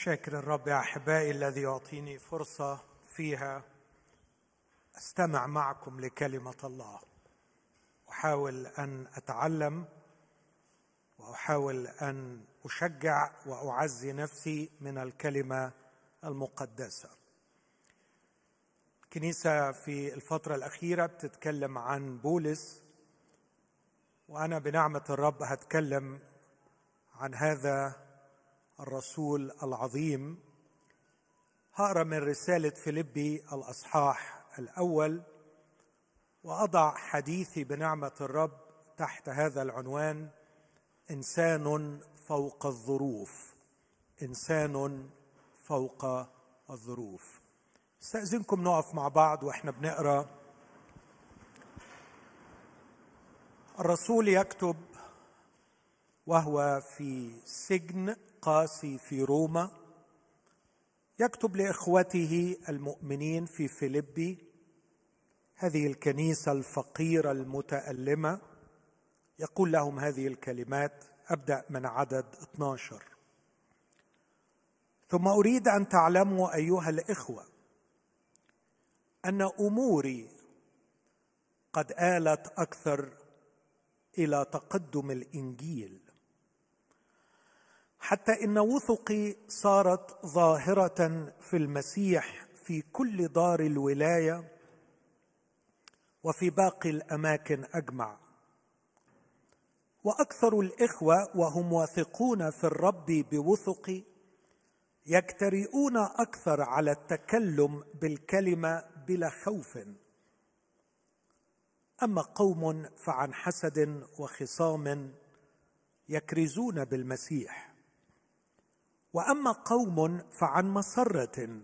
شاكر الرب يا أحبائي الذي يعطيني فرصة فيها أستمع معكم لكلمة الله. أحاول أن أتعلم وأحاول أن أشجع وأعزي نفسي من الكلمة المقدسة. الكنيسة في الفترة الأخيرة بتتكلم عن بولس وأنا بنعمة الرب هتكلم عن هذا الرسول العظيم. هقرا من رسالة فيليبي الأصحاح الأول وأضع حديثي بنعمة الرب تحت هذا العنوان إنسان فوق الظروف. إنسان فوق الظروف. استأذنكم نقف مع بعض وإحنا بنقرأ. الرسول يكتب وهو في سجن قاسي في روما يكتب لإخوته المؤمنين في فيلبي هذه الكنيسة الفقيرة المتألمة يقول لهم هذه الكلمات أبدأ من عدد 12 ثم أريد أن تعلموا أيها الإخوة أن أموري قد آلت أكثر إلى تقدم الإنجيل. حتى إن وثقي صارت ظاهرة في المسيح في كل دار الولاية وفي باقي الأماكن أجمع. وأكثر الإخوة وهم واثقون في الرب بوثق يجترئون أكثر على التكلم بالكلمة بلا خوف. أما قوم فعن حسد وخصام يكرزون بالمسيح. وأما قوم فعن مسرة.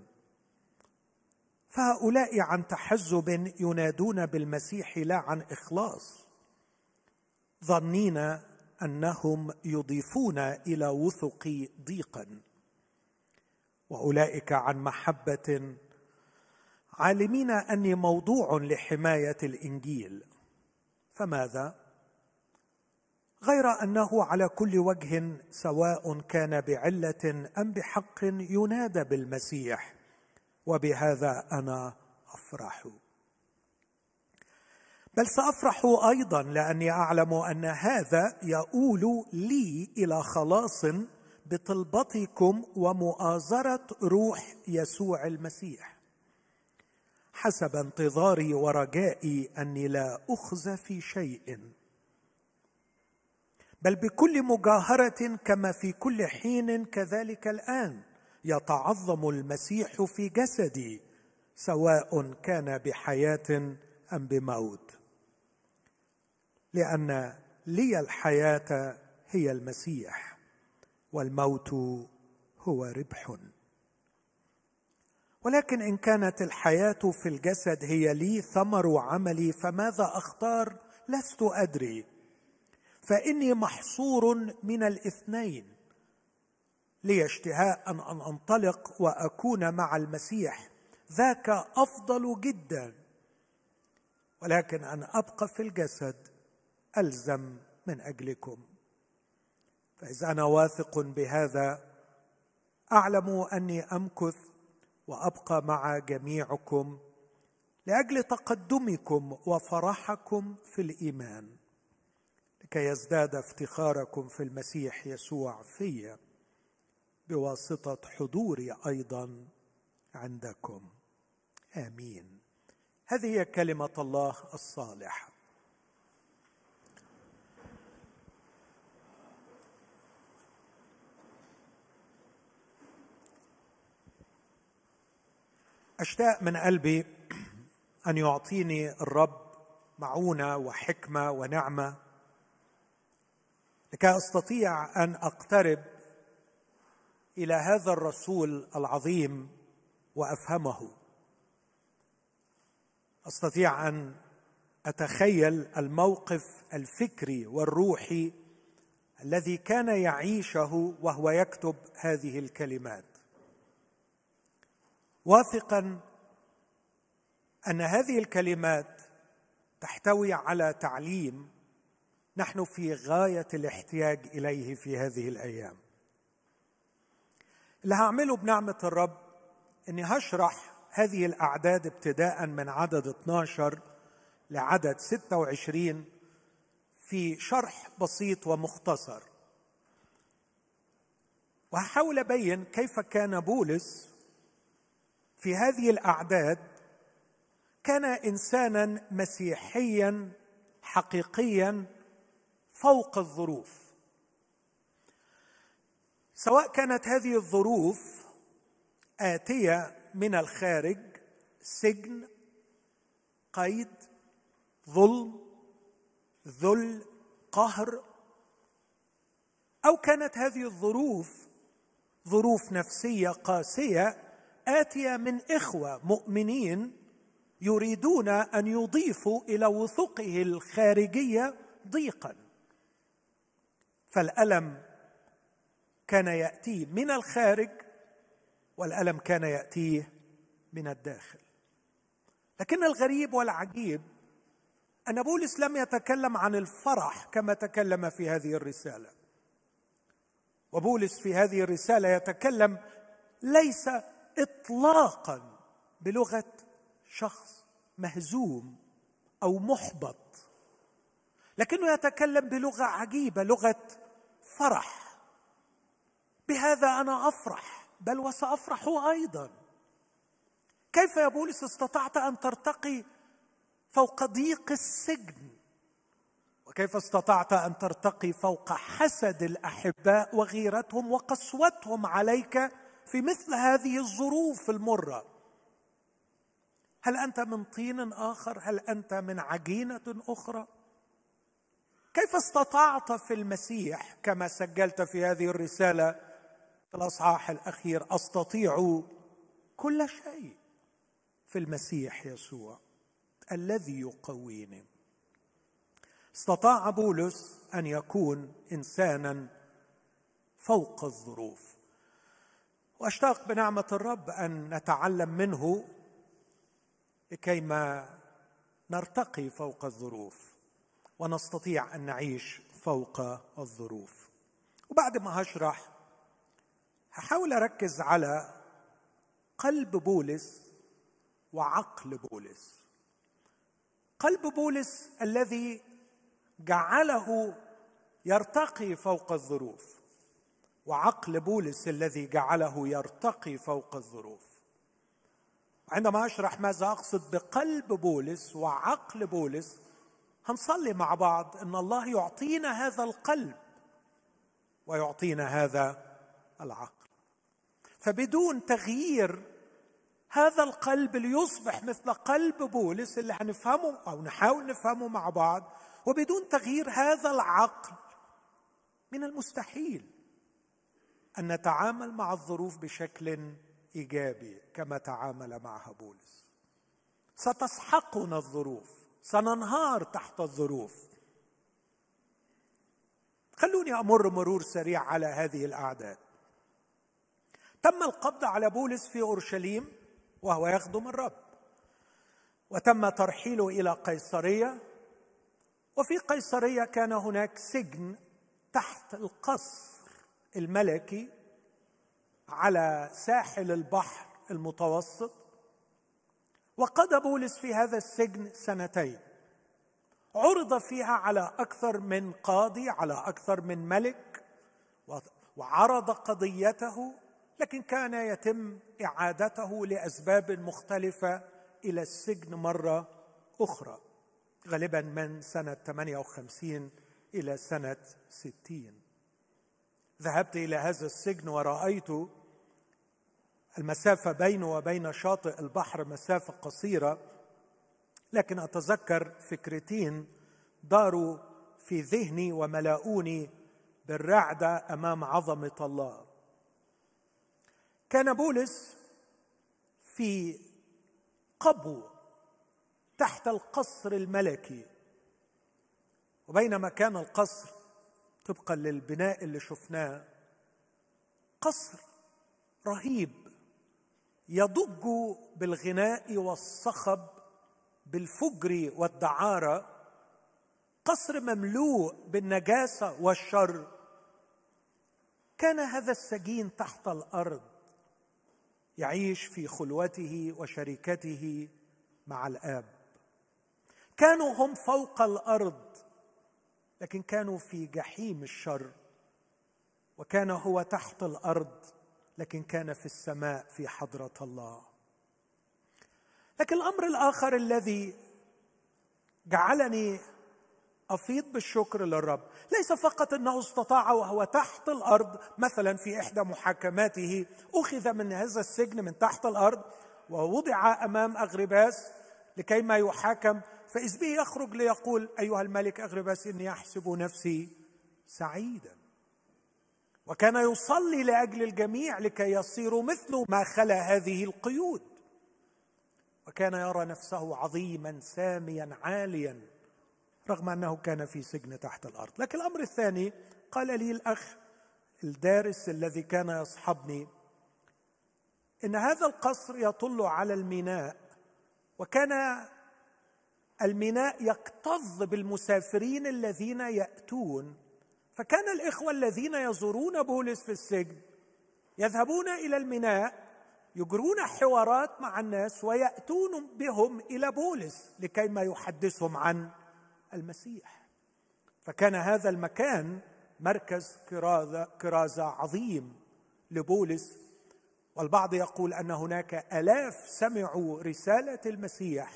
فهؤلاء عن تحزب ينادون بالمسيح لا عن إخلاص ظنين أنهم يضيفون إلى وثقي ضيقا. وأولئك عن محبة عالمين أني موضوع لحماية الإنجيل. فماذا؟ غير أنه على كل وجه سواء كان بعلة أم بحق ينادى بالمسيح. وبهذا أنا أفرح. بل سأفرح أيضا لأني أعلم أن هذا يؤول لي إلى خلاص بطلبتكم ومؤازرة روح يسوع المسيح. حسب انتظاري ورجائي أني لا اخزى في شيء. بل بكل مجاهرة كما في كل حين كذلك الآن يتعظم المسيح في جسدي سواء كان بحياة أم بموت. لأن لي الحياة هي المسيح والموت هو ربح. ولكن إن كانت الحياة في الجسد هي لي ثمر عملي فماذا أختار؟ لست أدري. فإني محصور من الاثنين لي اشتهاء أن أنطلق وأكون مع المسيح. ذاك أفضل جدا. ولكن أن أبقى في الجسد ألزم من أجلكم. فاذا أنا واثق بهذا أعلم أني أمكث وأبقى مع جميعكم لأجل تقدمكم وفرحكم في الإيمان. لكي يزداد افتخاركم في المسيح يسوع في بواسطة حضوري أيضا عندكم. آمين. هذه هي كلمة الله الصالحة. أشتاق من قلبي أن يعطيني الرب معونة وحكمة ونعمة لكي أستطيع أن أقترب إلى هذا الرسول العظيم وأفهمه. أستطيع أن أتخيل الموقف الفكري والروحي الذي كان يعيشه وهو يكتب هذه الكلمات. واثقا أن هذه الكلمات تحتوي على تعليم نحن في غاية الاحتياج إليه في هذه الأيام. اللي هعمله بنعمة الرب إني هشرح هذه الأعداد ابتداء من عدد 12 لعدد 26 في شرح بسيط ومختصر. وهحاول أبين كيف كان بولس في هذه الأعداد كان انسانا مسيحيا حقيقيا فوق الظروف. سواء كانت هذه الظروف آتية من الخارج سجن قيد ظلم ذل قهر أو كانت هذه الظروف ظروف نفسية قاسية آتية من إخوة مؤمنين يريدون أن يضيفوا إلى وثقه الخارجية ضيقا. فالألم كان يأتيه من الخارج والألم كان يأتيه من الداخل. لكن الغريب والعجيب أن بولس لم يتكلم عن الفرح كما تكلم في هذه الرسالة. وبولس في هذه الرسالة يتكلم ليس اطلاقا بلغة شخص مهزوم أو محبط لكنه يتكلم بلغة عجيبة لغة فرح. بهذا أنا أفرح بل وسأفرح أيضا. كيف يا بولس استطعت أن ترتقي فوق ضيق السجن؟ وكيف استطعت أن ترتقي فوق حسد الأحباء وغيرتهم وقسوتهم عليك في مثل هذه الظروف المرة؟ هل أنت من طين آخر؟ هل أنت من عجينة أخرى؟ كيف استطعت في المسيح كما سجلت في هذه الرسالة في الأصحاح الأخير أستطيع كل شيء في المسيح يسوع الذي يقويني. استطاع بولس أن يكون إنسانا فوق الظروف. وأشتاق بنعمة الرب أن نتعلم منه لكيما نرتقي فوق الظروف. ونستطيع أن نعيش فوق الظروف. وبعد ما هشرح هحاول أركز على قلب بولس وعقل بولس. قلب بولس الذي جعله يرتقي فوق الظروف وعقل بولس الذي جعله يرتقي فوق الظروف. عندما أشرح ماذا أقصد بقلب بولس وعقل بولس هنصلي مع بعض إن الله يعطينا هذا القلب ويعطينا هذا العقل. فبدون تغيير هذا القلب ليصبح مثل قلب بولس اللي هنفهمه أو نحاول نفهمه مع بعض وبدون تغيير هذا العقل من المستحيل أن نتعامل مع الظروف بشكل إيجابي كما تعامل معها بولس. ستسحقنا الظروف. سننهار تحت الظروف. خلوني أمر مرور سريع على هذه الاعداد تم القبض على بولس في أورشليم وهو يخدم الرب. وتم ترحيله إلى قيصرية. وفي قيصرية كان هناك سجن تحت القصر الملكي على ساحل البحر المتوسط. وقضى بولس في هذا السجن سنتين. عرض فيها على أكثر من قاضي على أكثر من ملك وعرض قضيته لكن كان يتم إعادته لأسباب مختلفة إلى السجن مرة أخرى غالبا من سنة 58 إلى سنة 60 ذهبت إلى هذا السجن ورأيت المسافة بينه وبين شاطئ البحر مسافة قصيرة لكن أتذكر فكرتين داروا في ذهني وملؤوني بالرعدة أمام عظمة الله. كان بولس في قبو تحت القصر الملكي وبينما كان القصر طبقا للبناء اللي شفناه قصر رهيب. يضج بالغناء والصخب بالفجر والدعارة قصر مملوء بالنجاسة والشر. كان هذا السجين تحت الأرض يعيش في خلوته وشركته مع الآب. كانوا هم فوق الأرض لكن كانوا في جحيم الشر وكان هو تحت الأرض. لكن كان في السماء في حضرة الله. لكن الأمر الآخر الذي جعلني أفيض بالشكر للرب ليس فقط أنه استطاع وهو تحت الأرض مثلا في إحدى محاكماته أخذ من هذا السجن من تحت الأرض ووضع أمام اغرباس لكي ما يحاكم فاذ به يخرج ليقول أيها الملك اغرباس إني أحسب نفسي سعيدا. وكان يصلي لأجل الجميع لكي يصيروا مثله ما خلا هذه القيود. وكان يرى نفسه عظيما ساميا عاليا رغم أنه كان في سجن تحت الأرض. لكن الأمر الثاني قال لي الأخ الدارس الذي كان يصحبني إن هذا القصر يطل على الميناء وكان الميناء يكتظ بالمسافرين الذين يأتون فكان الإخوة الذين يزورون بولس في السجن يذهبون إلى الميناء يجرون حوارات مع الناس ويأتون بهم إلى بولس لكي ما يحدثهم عن المسيح. فكان هذا المكان مركز كرازه كرازة عظيم لبولس والبعض يقول أن هناك آلاف سمعوا رسالة المسيح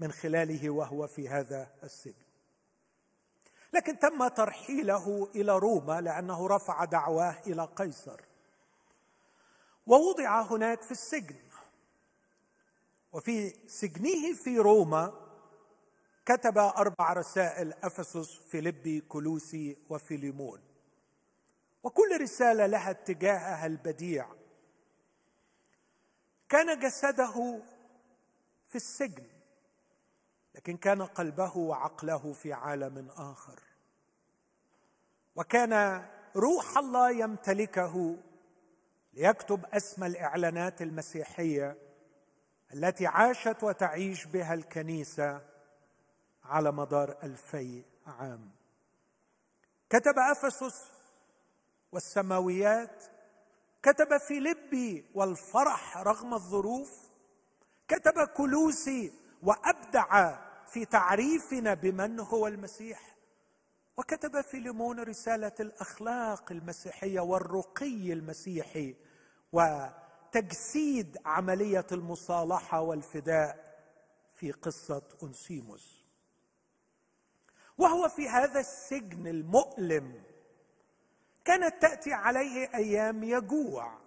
من خلاله وهو في هذا السجن. لكن تم ترحيله إلى روما لأنه رفع دعواه إلى قيصر. ووضع هناك في السجن. وفي سجنه في روما كتب أربع رسائل أفسس فيلبي كلوسي وفيليمون. وكل رسالة لها اتجاهها البديع. كان جسده في السجن لكن كان قلبه وعقله في عالم آخر. وكان روح الله يمتلكه ليكتب اسمى الإعلانات المسيحية التي عاشت وتعيش بها الكنيسة على مدار ألفي عام. كتب أفسس والسماويات كتب فيلبي والفرح رغم الظروف كتب كلوسي وأبدع في تعريفنا بمن هو المسيح. وكتب فيليمون رسالة الأخلاق المسيحية والرقي المسيحي وتجسيد عملية المصالحة والفداء في قصة انسيموس وهو في هذا السجن المؤلم كانت تأتي عليه أيام يجوع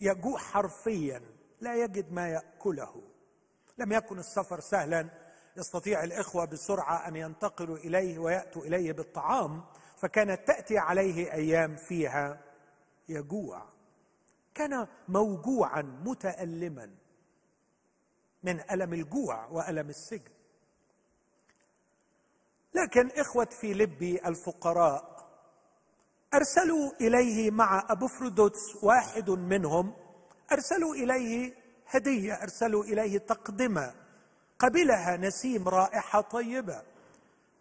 يجوع حرفيا لا يجد ما يأكله. لم يكن السفر سهلا يستطيع الإخوة بسرعة أن ينتقلوا إليه ويأتوا إليه بالطعام فكانت تأتي عليه أيام فيها يجوع. كان موجوعا متالما من ألم الجوع وألم السجن. لكن إخوة فيلبي الفقراء أرسلوا إليه مع أبوفرودوتس واحد منهم أرسلوا إليه هدية أرسلوا إليه تقدمة. قبلها نسيم رائحة طيبة.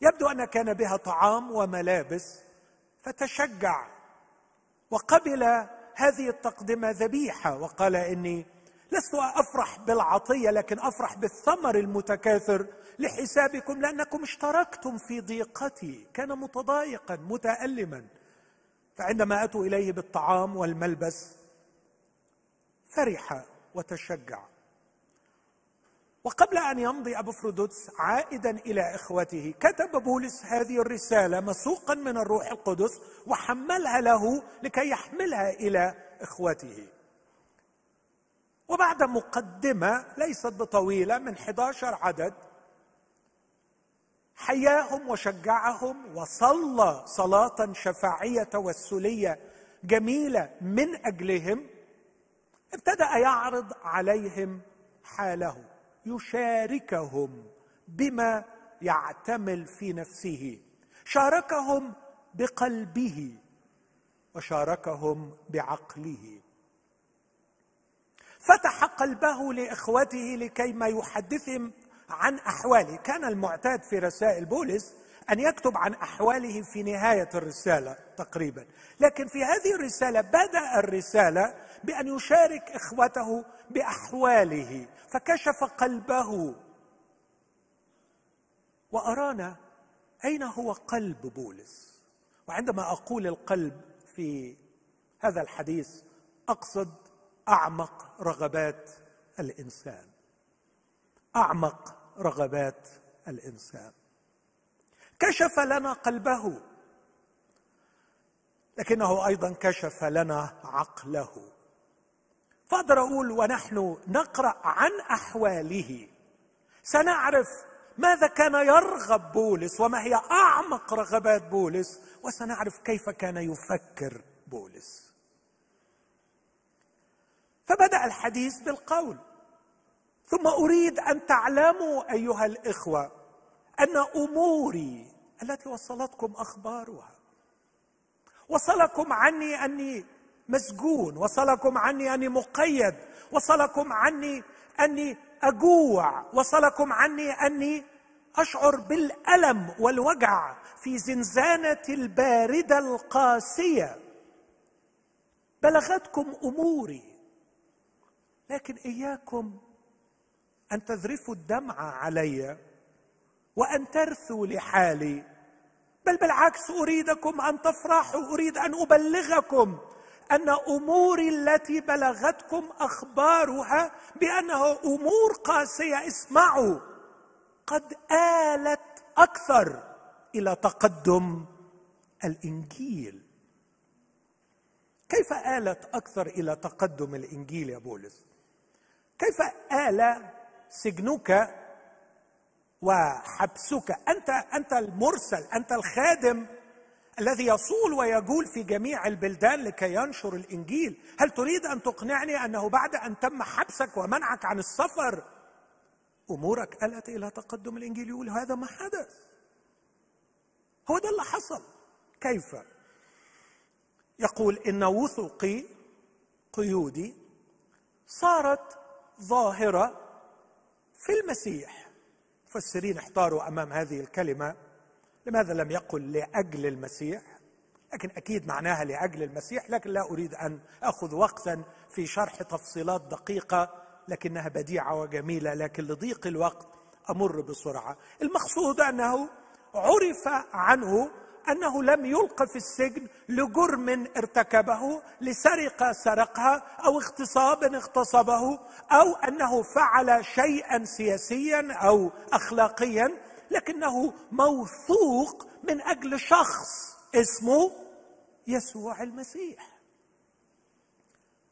يبدو أن كان بها طعام وملابس فتشجع. وقبل هذه التقدمة ذبيحة وقال إني لست أفرح بالعطية لكن أفرح بالثمر المتكاثر لحسابكم لأنكم اشتركتم في ضيقتي. كان متضايقا متالما. فعندما أتوا إليه بالطعام والملبس فرح وتشجع. وقبل أن يمضي أبو فرودوتس عائدا إلى إخوته كتب بولس هذه الرسالة مسوقا من الروح القدس وحملها له لكي يحملها إلى إخوته. وبعد مقدمة ليست بطويلة من 11 عدد حياهم وشجعهم وصلى صلاة شفاعية توسلية جميلة من أجلهم ابتدأ يعرض عليهم حاله. يشاركهم بما يعتمل في نفسه. شاركهم بقلبه وشاركهم بعقله. فتح قلبه لإخوته لكي ما يحدثهم عن أحواله. كان المعتاد في رسائل بولس أن يكتب عن أحواله في نهاية الرسالة تقريبا. لكن في هذه الرسالة بدأ الرسالة بأن يشارك إخوته بأحواله فكشف قلبه. وأرانا أين هو قلب بولس؟ وعندما أقول القلب في هذا الحديث أقصد أعمق رغبات الإنسان. أعمق رغبات الإنسان. كشف لنا قلبه. لكنه أيضا كشف لنا عقله. فأقدر أقول ونحن نقرأ عن أحواله. سنعرف ماذا كان يرغب بولس وما هي أعمق رغبات بولس وسنعرف كيف كان يفكر بولس. فبدأ الحديث بالقول. ثم أريد أن تعلموا أيها الإخوة أن أموري التي وصلتكم أخبارها. وصلكم عني أني مسجون وصلكم عني أني مقيد وصلكم عني أني أجوع وصلكم عني أني أشعر بالألم والوجع في زنزانة الباردة القاسية. بلغتكم أموري لكن إياكم أن تذرفوا الدمع علي وأن ترثوا لحالي. بل بالعكس أريدكم أن تفرحوا أريد أن أبلغكم أن اموري التي بلغتكم أخبارها بأنه أمور قاسية اسمعوا قد آلت أكثر إلى تقدم الإنجيل. كيف آلت أكثر إلى تقدم الإنجيل يا بولس؟ كيف آل سجنك وحبسك؟ أنت أنت المرسل أنت الخادم الذي يصول ويجول في جميع البلدان لكي ينشر الإنجيل. هل تريد أن تقنعني أنه بعد أن تم حبسك ومنعك عن السفر أمورك الت إلى تقدم الإنجيل؟ يقول هذا ما حدث. هو ده اللي حصل. كيف؟ يقول إن وثقي قيودي صارت ظاهرة في المسيح. المفسرين احتاروا أمام هذه الكلمة. لماذا لم يقل لأجل المسيح؟ لكن أكيد معناها لأجل المسيح لكن لا أريد أن أخذ وقتا في شرح تفصيلات دقيقة لكنها بديعة وجميلة لكن لضيق الوقت أمر بسرعة. المقصود أنه عرف عنه أنه لم يلقى في السجن لجرم ارتكبه لسرقة سرقها أو اغتصاب اغتصبه أو أنه فعل شيئا سياسيا أو اخلاقيا. لكنه موثوق من أجل شخص اسمه يسوع المسيح.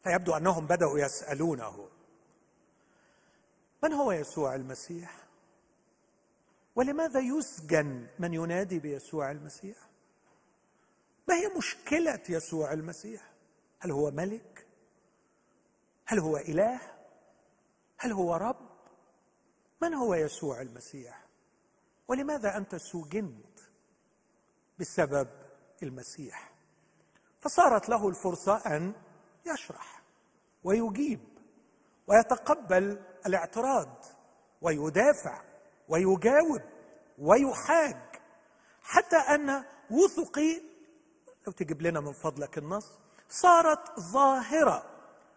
فيبدو أنهم بدأوا يسألونه من هو يسوع المسيح؟ ولماذا يسجن من ينادي بيسوع المسيح؟ ما هي مشكلة يسوع المسيح؟ هل هو ملك؟ هل هو إله؟ هل هو رب؟ من هو يسوع المسيح؟ ولماذا أنت سجنت بسبب المسيح؟ فصارت له الفرصة أن يشرح ويجيب ويتقبل الاعتراض ويدافع ويجاوب ويحاج حتى أن وثقي لو تجيب لنا من فضلك النص صارت ظاهرة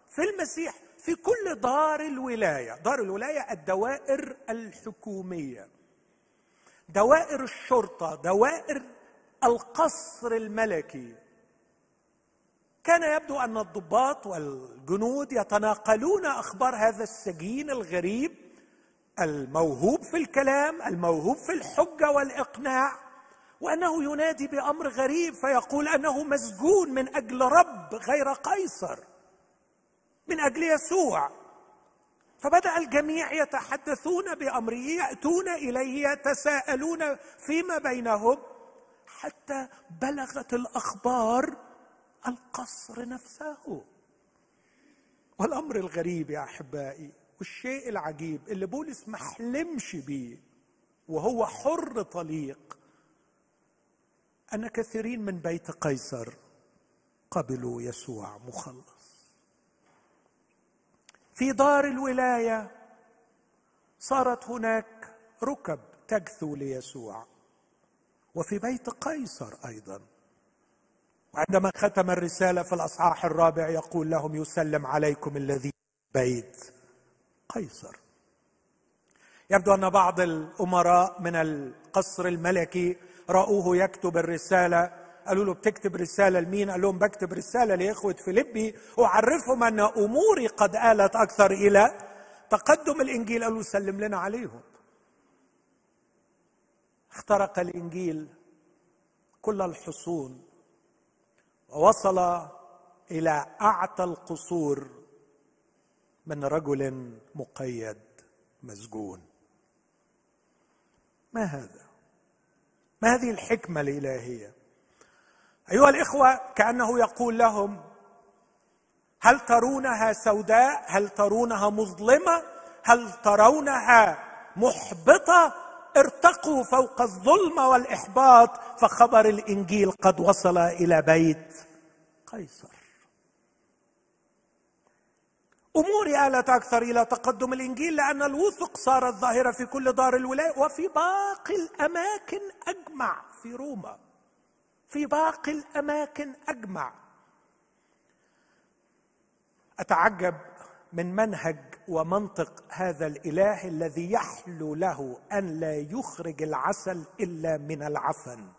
في المسيح في كل دار الولاية دار الولاية الدوائر الحكومية. دوائر الشرطة دوائر القصر الملكي. كان يبدو أن الضباط والجنود يتناقلون أخبار هذا السجين الغريب الموهوب في الكلام الموهوب في الحجة والإقناع وأنه ينادي بأمر غريب فيقول أنه مسجون من أجل رب غير قيصر من أجل يسوع. فبدأ الجميع يتحدثون بامره يأتون إليه يتساءلون فيما بينهم حتى بلغت الأخبار القصر نفسه. والأمر الغريب يا أحبائي والشيء العجيب اللي بولس ما حلمش بيه وهو حر طليق. أن كثيرين من بيت قيصر قبلوا يسوع مخلص. في دار الولاية صارت هناك ركب تجثو ليسوع وفي بيت قيصر أيضا. عندما ختم الرسالة في الأصحاح الرابع يقول لهم يسلم عليكم الذي بيت قيصر. يبدو أن بعض الأمراء من القصر الملكي رأوه يكتب الرسالة قالوا له بتكتب رسالة لمين؟ قال لهم بكتب رسالة لإخوة فيليبي اعرفهم أن أموري قد آلت أكثر إلى تقدم الإنجيل. قالوا سلم لنا عليهم. اخترق الإنجيل كل الحصون ووصل إلى أعتى القصور من رجل مقيد مسجون. ما هذا؟ ما هذه الحكمة الإلهية؟ أيها الإخوة كأنه يقول لهم هل ترونها سوداء؟ هل ترونها مظلمة؟ هل ترونها محبطة؟ ارتقوا فوق الظلم والإحباط فخبر الإنجيل قد وصل إلى بيت قيصر. اموري آلت أكثر إلى تقدم الإنجيل لأن الوثق صارت ظاهرة في كل دار الولاية وفي باقي الأماكن أجمع في روما. في باقي الأماكن أجمع. أتعجب من منهج ومنطق هذا الإله الذي يحلو له أن لا يخرج العسل إلا من العفن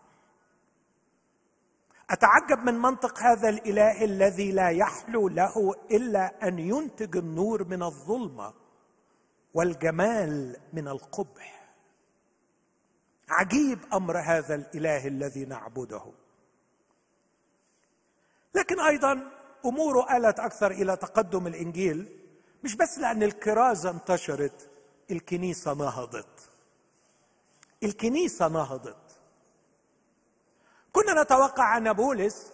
أتعجب من منطق هذا الإله الذي لا يحلو له إلا أن ينتج النور من الظلمة والجمال من القبح. عجيب أمر هذا الإله الذي نعبده. لكن أيضا اموره آلت أكثر إلى تقدم الإنجيل مش بس لأن الكرازة انتشرت الكنيسة نهضت. الكنيسة نهضت. كنا نتوقع أن بولس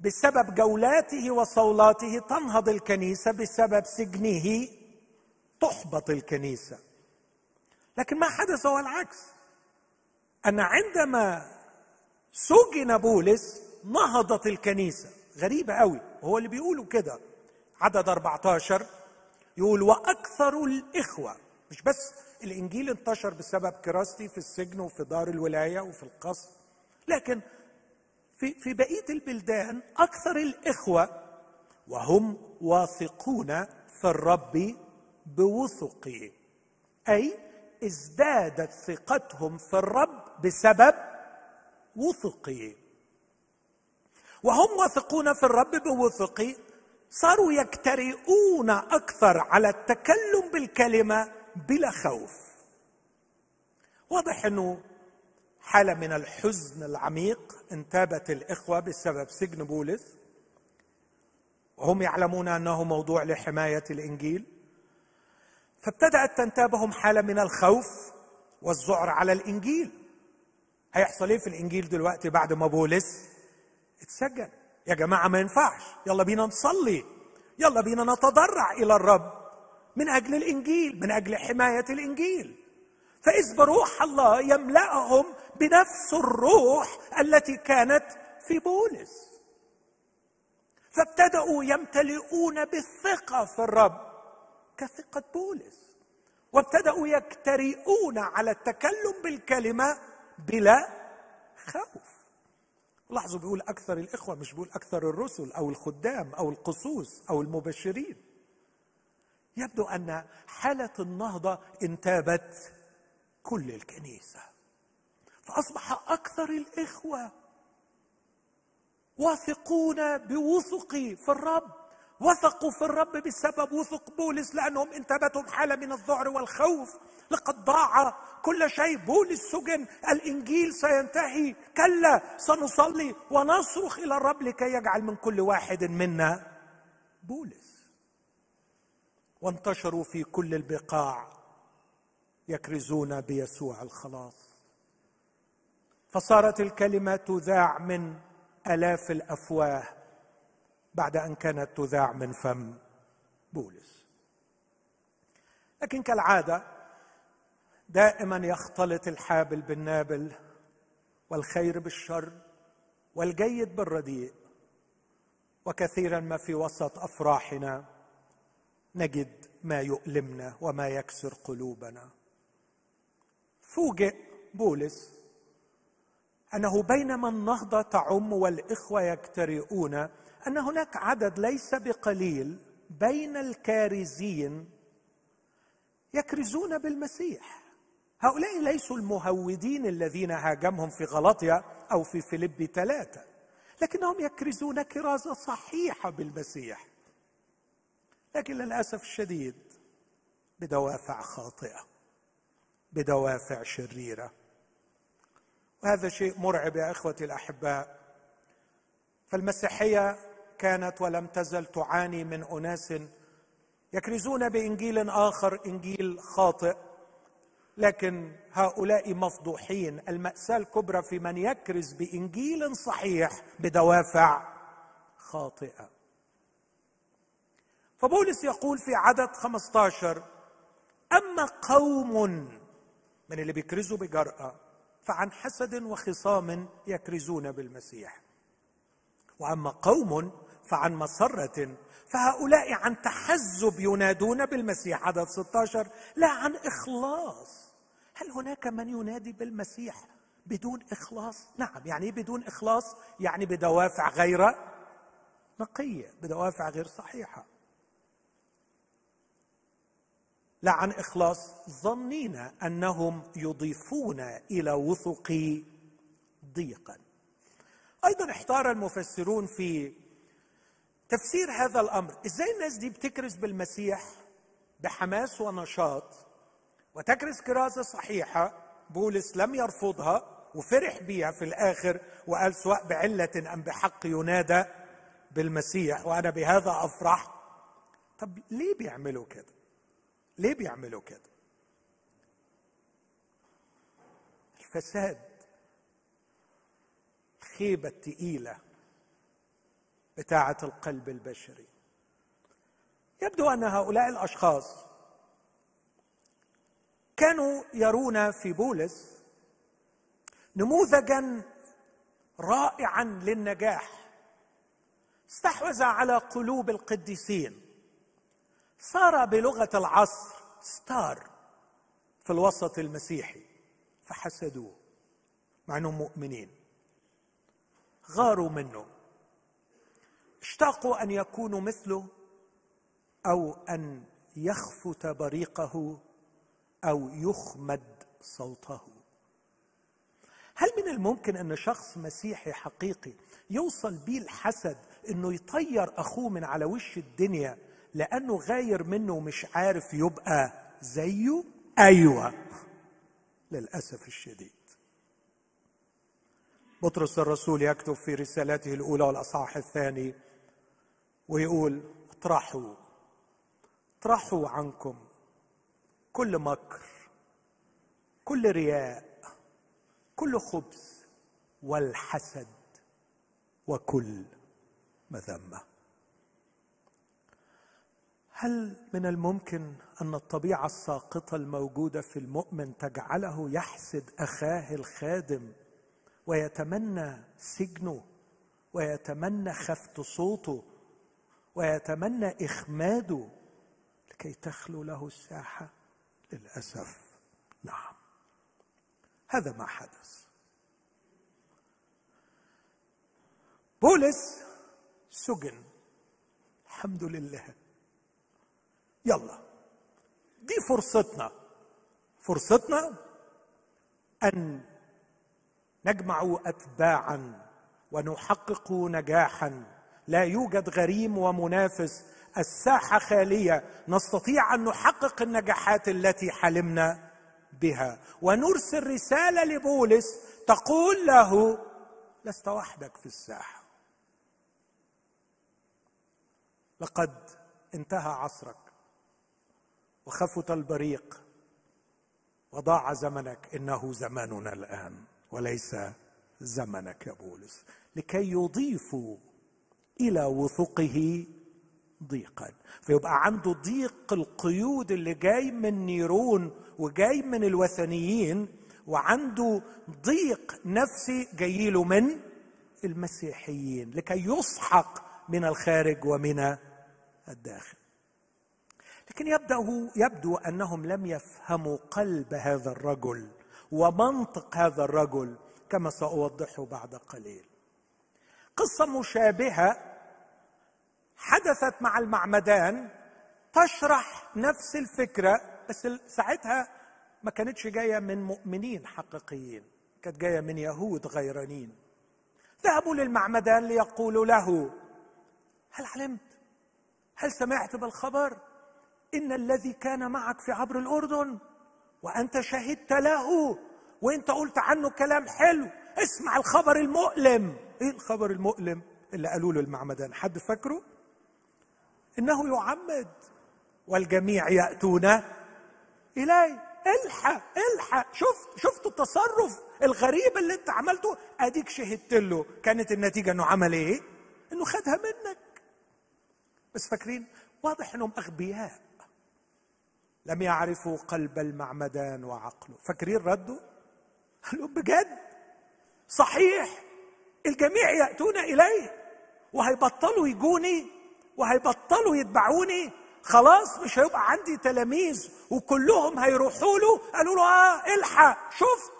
بسبب جولاته وصولاته تنهض الكنيسة بسبب سجنه تحبط الكنيسة. لكن ما حدث هو العكس. أن عندما سجن بولس نهضت الكنيسة. غريبة قوي. هو اللي بيقولوا كده. عدد 14 يقول وأكثر الإخوة. مش بس الإنجيل انتشر بسبب كراستي في السجن وفي دار الولاية وفي القصر. لكن في في بقية البلدان أكثر الإخوة وهم واثقون في الرب بوثق أي ازدادت ثقتهم في الرب بسبب وثقه. وهم واثقون في الرب بوثق صاروا يجترئون أكثر على التكلم بالكلمة بلا خوف. واضح إنه حالة من الحزن العميق انتابت الإخوة بسبب سجن بولس. وهم يعلمون أنه موضوع لحماية الإنجيل. فابتدأت تنتابهم حالة من الخوف والذعر على الإنجيل. هيحصل إيه في الإنجيل دلوقتي بعد ما بولس اتسجن. يا جماعة ما ينفعش. يلا بينا نصلي. يلا بينا نتضرع إلى الرب. من أجل الإنجيل من أجل حماية الإنجيل. فإذ بروح الله يملأهم بنفس الروح التي كانت في بولس. فابتدأوا يمتلئون بالثقة في الرب كثقة بولس. وابتدأوا يجترئون على التكلم بالكلمة بلا خوف. لاحظوا بيقول أكثر الإخوة مش بيقول أكثر الرسل أو الخدام أو القصوص أو المبشرين. يبدو أن حالة النهضة انتابت كل الكنيسة فأصبح أكثر الإخوة واثقون بوثق في الرب وثقوا في الرب بسبب وثق بولس لأنهم انتابتهم حاله من الذعر والخوف. لقد ضاع كل شيء. بولس سجن الإنجيل سينتهي. كلا سنصلي ونصرخ إلى الرب لكي يجعل من كل واحد منا بولس. وانتشروا في كل البقاع يكرزون بيسوع الخلاص. فصارت الكلمة تذاع من آلاف الأفواه بعد أن كانت تذاع من فم بولس. لكن كالعادة دائما يختلط الحابل بالنابل والخير بالشر والجيد بالرديء. وكثيرا ما في وسط أفراحنا نجد ما يؤلمنا وما يكسر قلوبنا. فوجئ بولس أنه بينما النهضة تعم والإخوة يجترئون أن هناك عدد ليس بقليل بين الكارزين يكرزون بالمسيح. هؤلاء ليسوا المهودين الذين هاجمهم في غلطيا أو في فيليب ثلاثة لكنهم يكرزون كرازه صحيحه بالمسيح. لكن للأسف الشديد بدوافع خاطئة بدوافع شريرة. وهذا شيء مرعب يا إخوتي الأحباء. فالمسيحية كانت ولم تزل تعاني من أناس يكرزون بإنجيل آخر إنجيل خاطئ. لكن هؤلاء مفضوحين. المأساة الكبرى في من يكرز بإنجيل صحيح بدوافع خاطئة. فبولس يقول في عدد 15 أما قوم من اللي بيكرزوا بجرأة فعن حسد وخصام يكرزون بالمسيح. وأما قوم فعن مسرة فهؤلاء عن تحزب ينادون بالمسيح. عدد 16 لا عن إخلاص. هل هناك من ينادي بالمسيح بدون إخلاص؟ نعم يعني بدون إخلاص؟ يعني بدوافع غير نقيه بدوافع غير صحيحة. لا عن إخلاص ظنين أنهم يضيفون إلى وثقي ضيقا. أيضا احتار المفسرون في تفسير هذا الأمر. إزاي الناس دي بتكرز بالمسيح؟ بحماس ونشاط. وتكرز كرازه صحيحة بولس لم يرفضها وفرح بها في الآخر وقال سواء بعلة أم بحق ينادى بالمسيح وأنا بهذا أفرح. طب ليه بيعملوا كده؟ ليه بيعملوا كده؟ الفساد الخيبة الثقيله بتاعة القلب البشري. يبدو أن هؤلاء الأشخاص كانوا يرون في بولس نموذجا رائعا للنجاح. استحوذ على قلوب القديسين. صار بلغة العصر ستار في الوسط المسيحي فحسدوه مع إنهم مؤمنين. غاروا منه. اشتاقوا أن يكونوا مثله أو أن يخفت بريقه أو يخمد صوته. هل من الممكن أن شخص مسيحي حقيقي يوصل بيه الحسد إنه يطير أخوه من على وش الدنيا لأنه غاير منه ومش عارف يبقى زيه؟ أيوه للأسف الشديد. بطرس الرسول يكتب في رسالته الأولى والأصحاح الثاني ويقول اطرحوا اطرحوا عنكم كل مكر كل رياء كل خبث والحسد وكل مذمه هل من الممكن أن الطبيعة الساقطة الموجودة في المؤمن تجعله يحسد أخاه الخادم ويتمنى سجنه ويتمنى خفت صوته ويتمنى إخماده لكي تخلو له الساحة؟ للأسف نعم. هذا ما حدث. بولس سجن. الحمد لله. يلا دي فرصتنا. فرصتنا أن نجمع اتباعا ونحقق نجاحا. لا يوجد غريم ومنافس الساحة خالية. نستطيع أن نحقق النجاحات التي حلمنا بها. ونرسل رسالة لبولس تقول له لست وحدك في الساحة. لقد انتهى عصرك وخفت البريق وضاع زمنك. إنه زماننا الآن وليس زمنك يا بولس. لكي يضيفوا إلى وثقه ضيقا. فيبقى عنده ضيق القيود اللي جاي من نيرون وجاي من الوثنيين وعنده ضيق نفسي جاي له من المسيحيين لكي يسحق من الخارج ومن الداخل. لكن يبدو يبدو أنهم لم يفهموا قلب هذا الرجل ومنطق هذا الرجل كما سأوضحه بعد قليل. قصة مشابهة حدثت مع المعمدان تشرح نفس الفكرة بس ساعتها ما كانتش جاية من مؤمنين حقيقيين كانت جاية من يهود غيرانين. ذهبوا للمعمدان ليقولوا له هل علمت؟ هل سمعت بالخبر؟ إن الذي كان معك في عبر الأردن وأنت شهدت له وإنت قلت عنه كلام حلو اسمع الخبر المؤلم. إيه الخبر المؤلم اللي قالوا له المعمدان حد فاكره؟ إنه يعمد والجميع يأتون إليه. الحق الحق. شفت شفت التصرف الغريب اللي أنت عملته؟ أديك شهدت له. كانت النتيجة إنه عمل إيه؟ إنه خدها منك. بس فاكرين؟ واضح إنهم أغبياء. لم يعرفوا قلب المعمدان وعقله. فاكرين ردوا قالوا بجد؟ صحيح. الجميع يأتون إليه. وهيبطلوا يجوني. وهيبطلوا يتبعوني خلاص مش هيبقى عندي تلاميذ وكلهم هيروحوا له. قالوا له آه الحق. شفت؟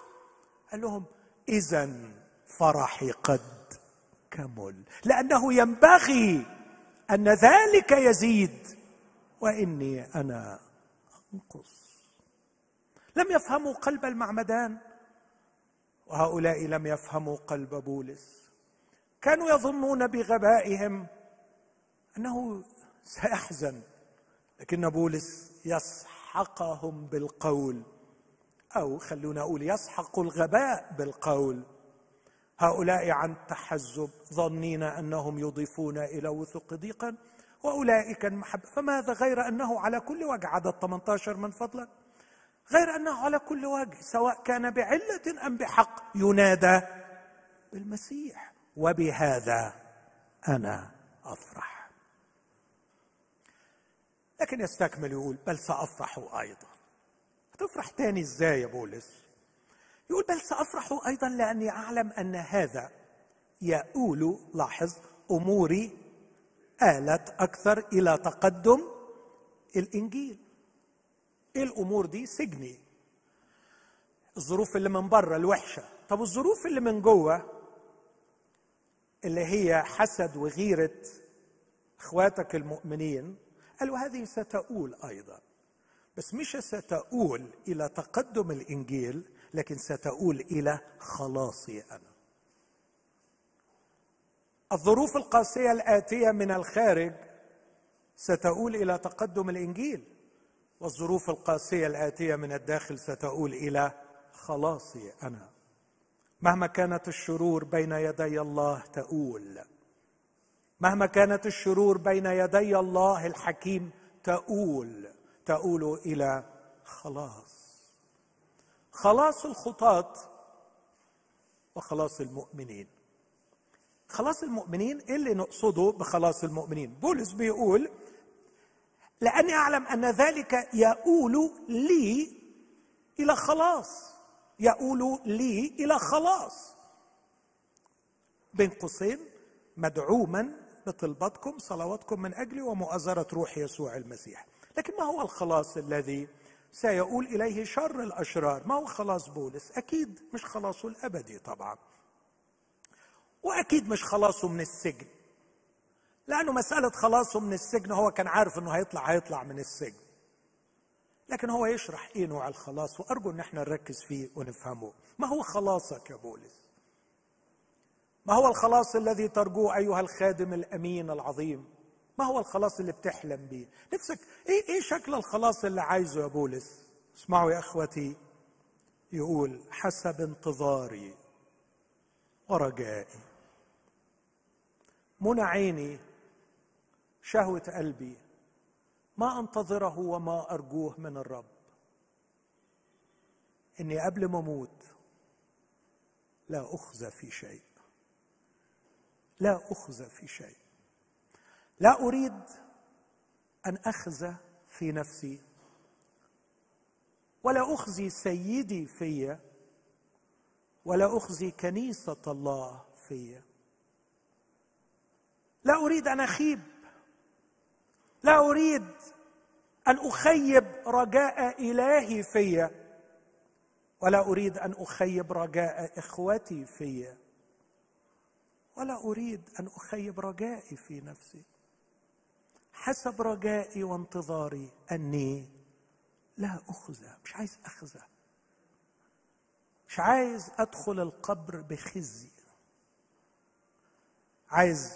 قال لهم اذا فرحي قد كمل لأنه ينبغي أن ذلك يزيد وإني أنا أنقص. لم يفهموا قلب المعمدان وهؤلاء لم يفهموا قلب بولس. كانوا يظنون بغبائهم أنه سيحزن لكن بولس يسحقهم بالقول. أو خلونا أقول يسحق الغباء بالقول. هؤلاء عن تحزب ظنين أنهم يضيفون إلى وثق ضيقا وأولئك المحبه فماذا غير أنه على كل وجه عدد 18 من فضلك غير أنه على كل وجه سواء كان بعلة أم بحق ينادى بالمسيح. وبهذا أنا أفرح. لكن يستكمل يقول بل سأفرح أيضا. هتفرح تاني إزاي يا بولس؟ يقول بل سأفرح أيضا لأني أعلم أن هذا يؤول لاحظ اموري آلت أكثر إلى تقدم الإنجيل. إيه الأمور دي؟ سجني. الظروف اللي من بره الوحشة. طب الظروف اللي من جوه اللي هي حسد وغيرة إخواتك المؤمنين قالوا هذه ستؤول أيضا. بس مش ستؤول إلى تقدم الإنجيل لكن ستؤول إلى خلاصي أنا. الظروف القاسية الآتية من الخارج ستؤول إلى تقدم الإنجيل والظروف القاسية الآتية من الداخل ستؤول إلى خلاصي أنا. مهما كانت الشرور بين يدي الله تؤول. مهما كانت الشرور بين يدي الله الحكيم تؤول تؤول إلى خلاص. خلاص الخطاة وخلاص المؤمنين. خلاص المؤمنين إيه اللي نقصده بخلاص المؤمنين؟ بولس بيقول لأني أعلم أن ذلك يؤول لي إلى خلاص يؤول لي إلى خلاص. بين قوسين مدعوما بطلبتكم صلواتكم من أجلي ومؤازرة روح يسوع المسيح. لكن ما هو الخلاص الذي سيؤول إليه شر الأشرار؟ ما هو خلاص بولس؟ أكيد مش خلاصه الأبدي طبعا. وأكيد مش خلاصه من السجن. لأنه مسألة خلاصه من السجن هو كان عارف إنه هيطلع هيطلع من السجن. لكن هو يشرح إيه نوع الخلاص؟ وأرجو إن إحنا نركز فيه ونفهمه. ما هو خلاصك يا بولس؟ ما هو الخلاص الذي ترجوه أيها الخادم الأمين العظيم؟ ما هو الخلاص اللي بتحلم بيه؟ نفسك إيه إيه شكل الخلاص اللي عايزه يا بولس؟ اسمعوا يا أخوتي يقول حسب انتظاري ورجائي. منى عيني شهوة قلبي ما أنتظره وما أرجوه من الرب. إني قبل ما أموت لا أخزى في شيء. لا اخزى في شيء. لا أريد أن اخزى في نفسي ولا اخزي سيدي في ولا اخزي كنيسة الله في. لا أريد أن أخيب لا أريد أن أخيب رجاء إلهي في ولا أريد أن أخيب رجاء إخوتي في. ولا أريد أن أخيب رجائي في نفسي. حسب رجائي وانتظاري أني لا اخزى مش عايز اخزى مش عايز أدخل القبر بخزي. عايز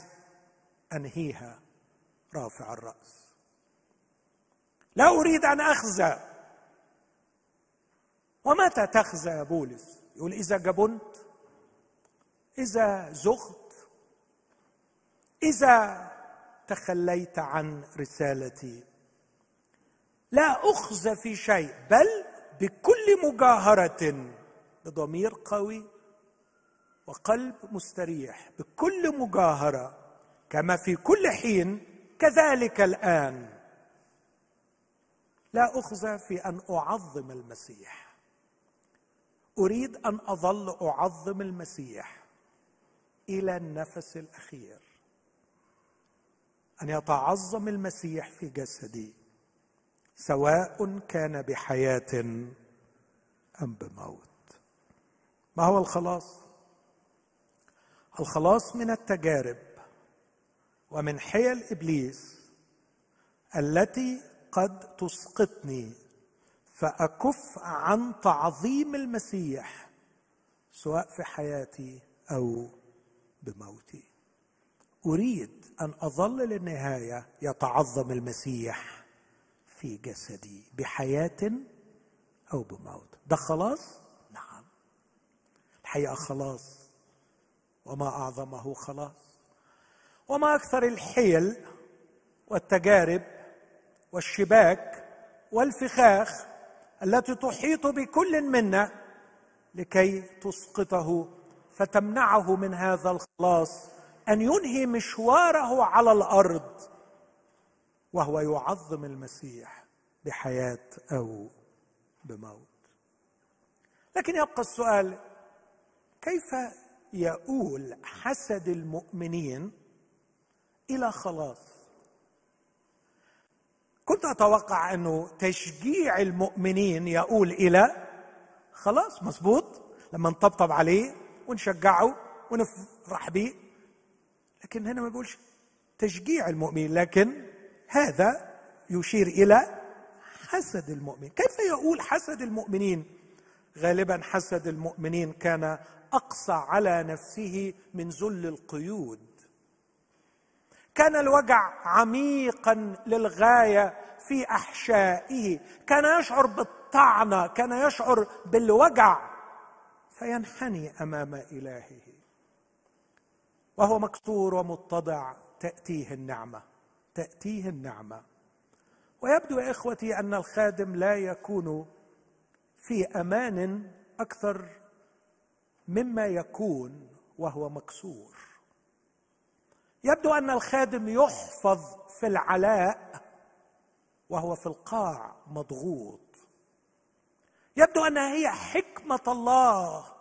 أنهيها رافع الرأس. لا أريد أن اخزى ومتى تخزى يا بولس؟ يقول إذا جبنت إذا زغت إذا تخليت عن رسالتي. لا اخزى في شيء بل بكل مجاهرة بضمير قوي وقلب مستريح بكل مجاهرة كما في كل حين كذلك الآن. لا اخزى في أن أعظم المسيح. أريد أن أظل أعظم المسيح إلى النفس الأخير. أن يتعظم المسيح في جسدي سواء كان بحياة أم بموت. ما هو الخلاص؟ الخلاص من التجارب ومن حيل ابليس التي قد تسقطني فأكف عن تعظيم المسيح سواء في حياتي أو بموتي. أريد أن أظل للنهاية يتعظم المسيح في جسدي بحياة أو بموت. ده خلاص؟ نعم. الحقيقة خلاص. وما أعظمه خلاص. وما أكثر الحيل والتجارب والشباك والفخاخ التي تحيط بكل منا لكي تسقطه فتمنعه من هذا الخلاص أن ينهي مشواره على الأرض وهو يعظم المسيح بحياة أو بموت. لكن يبقى السؤال كيف يؤول حسد المؤمنين إلى خلاص؟ كنت أتوقع انه تشجيع المؤمنين يؤول إلى خلاص مظبوط؟ لما نطبطب عليه ونشجعه ونفرح به لكن هنا ما بيقولش تشجيع المؤمن لكن هذا يشير إلى حسد المؤمن كيف يقول حسد المؤمنين؟ غالبا حسد المؤمنين كان أقصى على نفسه من ذل القيود. كان الوجع عميقا للغاية في أحشائه. كان يشعر بالطعنة كان يشعر بالوجع فينحني أمام إلهه. وهو مكسور ومتضع تأتيه النعمة تأتيه النعمة. ويبدو يا إخوتي أن الخادم لا يكون في أمان أكثر مما يكون وهو مكسور. يبدو أن الخادم يحفظ في العلاء وهو في القاع مضغوط. يبدو انها هي حكمة الله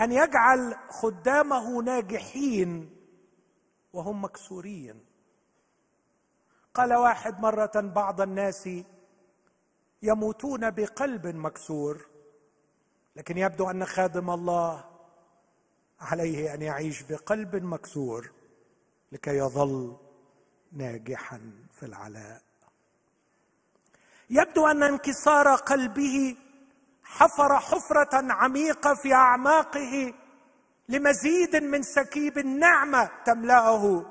أن يجعل خدامه ناجحين وهم مكسورين. قال واحد مرة بعض الناس يموتون بقلب مكسور لكن يبدو أن خادم الله عليه أن يعيش بقلب مكسور لكي يظل ناجحا في العلاء. يبدو أن انكسار قلبه حفر حفرة عميقة في أعماقه لمزيد من سكيب النعمة تملأه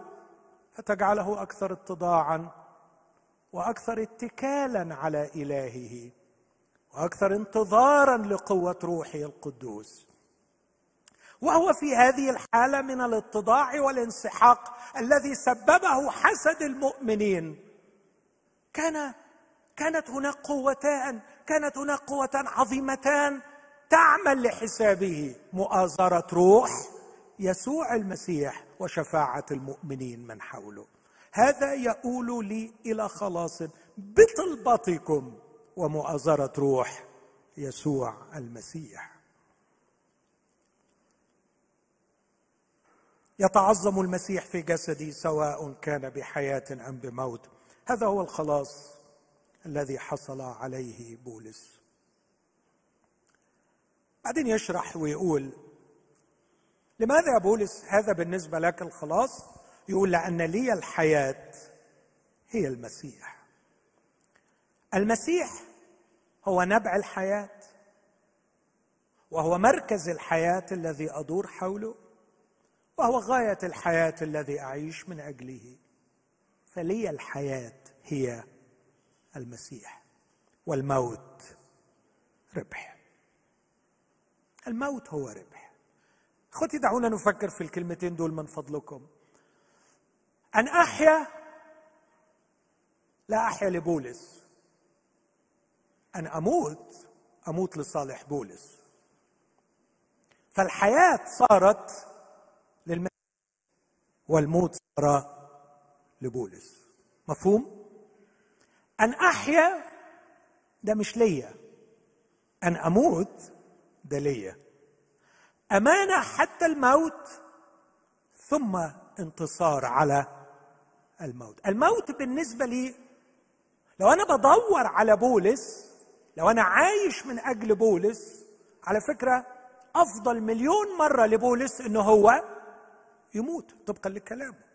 فتجعله أكثر اتضاعا وأكثر اتكالا على إلهه وأكثر انتظارا لقوة روحه القدوس. وهو في هذه الحالة من الاتضاع والانسحاق الذي سببه حسد المؤمنين. كان كانت هناك قوتان كانت هناك قوتان عظيمتان تعمل لحسابه مؤازرة روح يسوع المسيح وشفاعة المؤمنين من حوله. هذا يؤول لي إلى خلاص بطلبتكم ومؤازرة روح يسوع المسيح. يتعظم المسيح في جسدي سواء كان بحياة أم بموت. هذا هو الخلاص الذي حصل عليه بولس. بعدين يشرح ويقول لماذا يا بولس هذا بالنسبة لك الخلاص؟ يقول لأن لي الحياة هي المسيح. المسيح هو نبع الحياة وهو مركز الحياة الذي أدور حوله وهو غاية الحياة الذي أعيش من أجله. فلي الحياة هي المسيح والموت ربح. الموت هو ربح. اخوتي دعونا نفكر في الكلمتين دول من فضلكم. أن أحيا لا أحيا لبولس. أن أموت أموت لصالح بولس. فالحياة صارت للمسيح والموت صار لبولس. مفهوم؟ أن أحيا ده مش ليا. أن أموت ده ليا. أمانة حتى الموت ثم انتصار على الموت. الموت بالنسبة لي لو أنا بدور على بولس لو أنا عايش من أجل بولس على فكرة أفضل مليون مرة لبولس إنه هو يموت. طبقا لكلامه.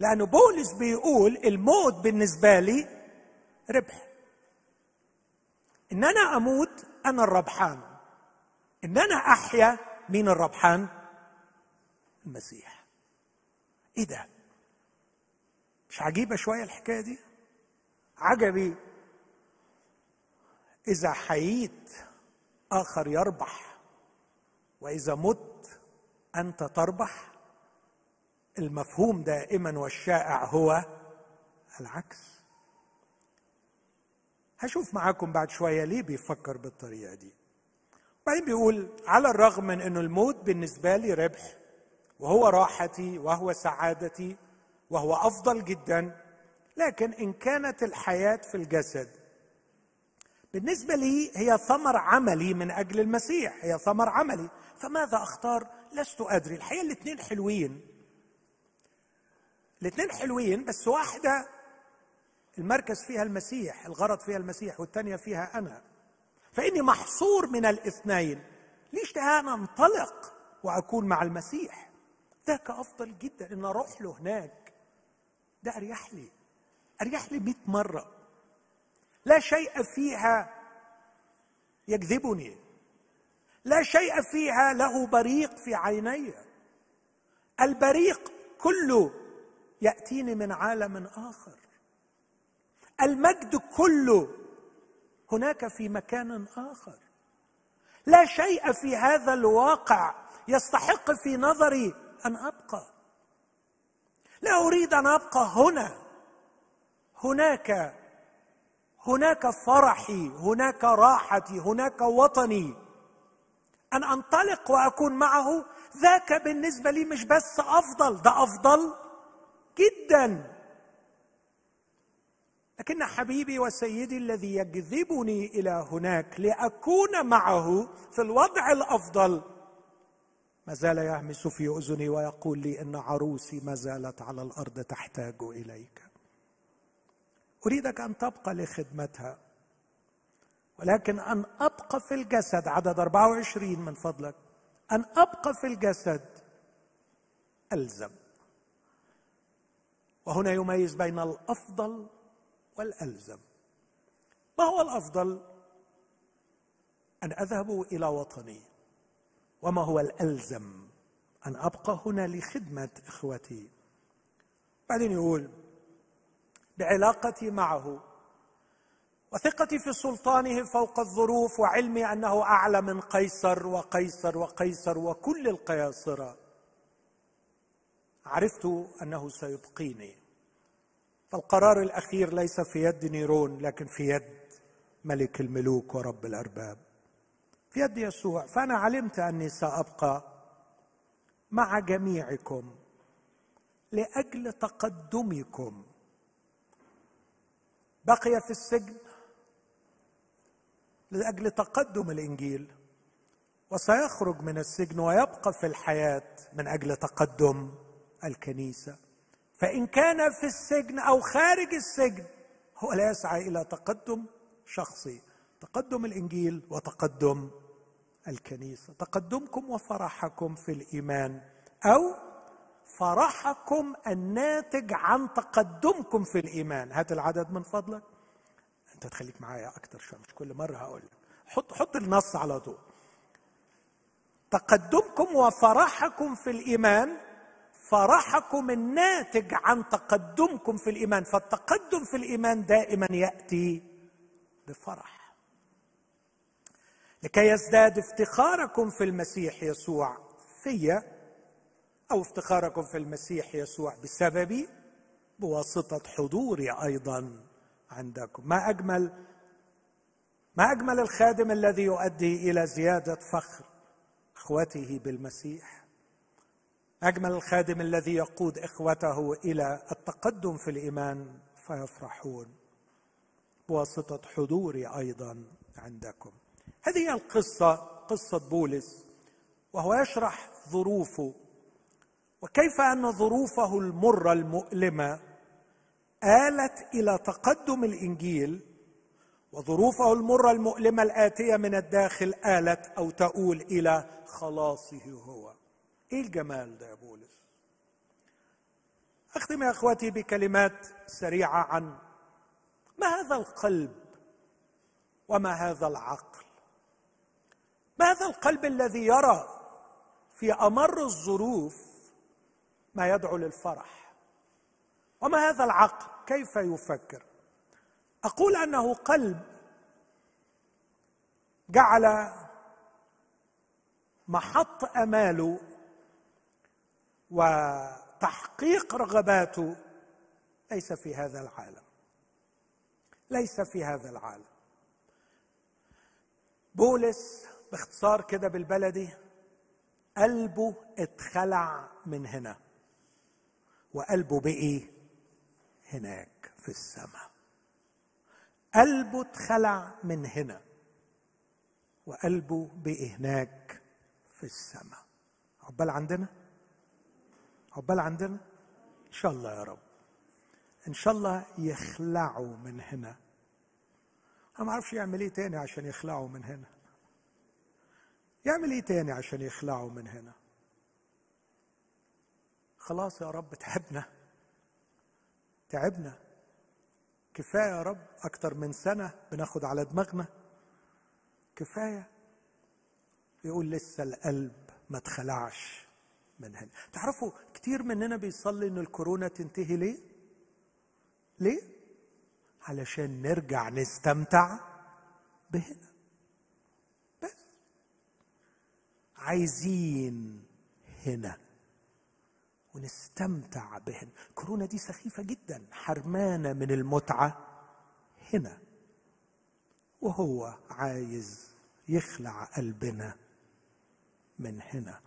لأن بولس بيقول الموت بالنسبة لي ربح. إن أنا أموت أنا الربحان. إن أنا أحيا مين الربحان؟ المسيح. إيه ده؟ مش عجيبة شوية الحكاية دي؟ عجبي. إذا حييت آخر يربح وإذا مت أنت تربح المفهوم دائما والشائع هو العكس. هشوف معاكم بعد شوية ليه بيفكر بالطريقة دي. بعدين بيقول على الرغم من أنه الموت بالنسبة لي ربح وهو راحتي وهو سعادتي وهو أفضل جدا لكن إن كانت الحياة في الجسد بالنسبة لي هي ثمر عملي من أجل المسيح هي ثمر عملي. فماذا أختار؟ لست أدري. الحقيقة الاثنين حلوين. الاثنين حلوين بس واحدة المركز فيها المسيح الغرض فيها المسيح والثانية فيها أنا. فإني محصور من الاثنين. ليش؟ أنا أنطلق وأكون مع المسيح. ذاك أفضل جدا إن أروح له هناك. ده أريح لي. أريح لي مئة مرة. لا شيء فيها يجذبني لا شيء فيها له بريق في عيني. البريق كله يأتيني من عالم آخر. المجد كله هناك في مكان آخر. لا شيء في هذا الواقع يستحق في نظري أن أبقى. لا أريد أن أبقى هنا. هناك هناك فرحي هناك راحتي هناك وطني. أن أنطلق وأكون معه ذاك بالنسبة لي مش بس أفضل ده أفضل جدا. لكن حبيبي وسيدي الذي يجذبني إلى هناك لأكون معه في الوضع الأفضل. ما زال يهمس في أذني ويقول لي إن عروسي ما زالت على الأرض تحتاج إليك. أريدك أن تبقى لخدمتها ولكن أن أبقى في الجسد عدد 24 من فضلك. أن أبقى في الجسد. ألزم. وهنا يميز بين الأفضل والألزم. ما هو الأفضل؟ أن أذهب إلى وطني. وما هو الألزم؟ أن أبقى هنا لخدمة إخوتي. بعدين يقول بعلاقتي معه. وثقتي في سلطانه فوق الظروف وعلمي أنه أعلى من قيصر وقيصر وقيصر وكل القياصرة. عرفت أنه سيبقيني. فالقرار الأخير ليس في يد نيرون لكن في يد ملك الملوك ورب الأرباب. في يد يسوع. فأنا علمت أني سأبقى مع جميعكم لأجل تقدمكم. بقي في السجن لأجل تقدم الإنجيل وسيخرج من السجن ويبقى في الحياة من أجل تقدم الكنيسة. فإن كان في السجن أو خارج السجن هو لا يسعى إلى تقدم شخصي تقدم الإنجيل وتقدم الكنيسة. تقدمكم وفرحكم في الإيمان أو فرحكم الناتج عن تقدمكم في الإيمان. هات العدد من فضلك. أنت تخليك معايا أكتر شوية مش كل مرة هقول. حط حط النص على طول. تقدمكم وفرحكم في الإيمان فرحكم الناتج عن تقدمكم في الإيمان. فالتقدم في الإيمان دائما يأتي بفرح. لكي يزداد افتخاركم في المسيح يسوع في أو افتخاركم في المسيح يسوع بسببي بواسطة حضوري أيضا عندكم. ما أجمل ما أجمل الخادم الذي يؤدي إلى زيادة فخر أخوته بالمسيح. أجمل الخادم الذي يقود إخوته إلى التقدم في الإيمان فيفرحون. بواسطة حضوري أيضا عندكم. هذه هي القصة قصة بولس وهو يشرح ظروفه وكيف أن ظروفه المرة المؤلمة آلت إلى تقدم الإنجيل وظروفه المرة المؤلمة الآتية من الداخل آلت أو تؤول إلى خلاصه هو. إيه الجمال ده يا بولس أختم يا أخواتي بكلمات سريعة عن ما هذا القلب وما هذا العقل؟ ما هذا القلب الذي يرى في أمر الظروف ما يدعو للفرح؟ وما هذا العقل؟ كيف يفكر؟ أقول أنه قلب جعل محط أماله وتحقيق رغباته ليس في هذا العالم. ليس في هذا العالم. بولس باختصار كده بالبلدي قلبه اتخلع من هنا وقلبه بقي هناك في السماء. قلبه اتخلع من هنا وقلبه بقي هناك في السماء. عقبال عندنا؟ عقبال عندنا؟ إن شاء الله يا رب. إن شاء الله يخلعوا من هنا. أنا ما أعرفش يعمل إيه تاني عشان يخلعوا من هنا. يعمل إيه تاني عشان يخلعوا من هنا؟ خلاص يا رب تعبنا. تعبنا. كفاية يا رب أكتر من سنة بناخد على دماغنا. كفاية. يقول لسه القلب ما اتخلعش. من هنا تعرفوا كتير مننا بيصلي إن الكورونا تنتهي ليه؟ ليه؟ علشان نرجع نستمتع بهنا. بس. عايزين هنا ونستمتع بهن. كورونا دي سخيفة جدا حرمانة من المتعة هنا. وهو عايز يخلع قلبنا من هنا.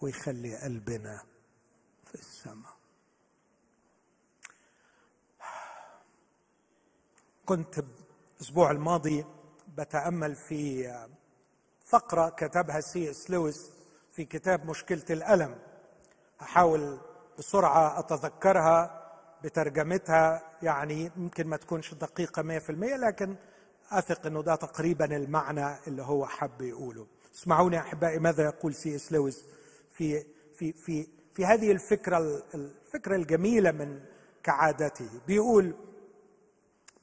ويخلي قلبنا في السماء. كنت الأسبوع الماضي بتأمل في فقرة كتبها سي إس لويس في كتاب مشكلة الألم. احاول بسرعة أتذكرها بترجمتها يعني يمكن ما تكونش دقيقة 100% لكن أثق إنه ده تقريبا المعنى اللي هو حب يقوله. اسمعوني أحبائي ماذا يقول سي إس لويس؟ في في في في هذه الفكرة الفكرة الجميلة من كعادته. بيقول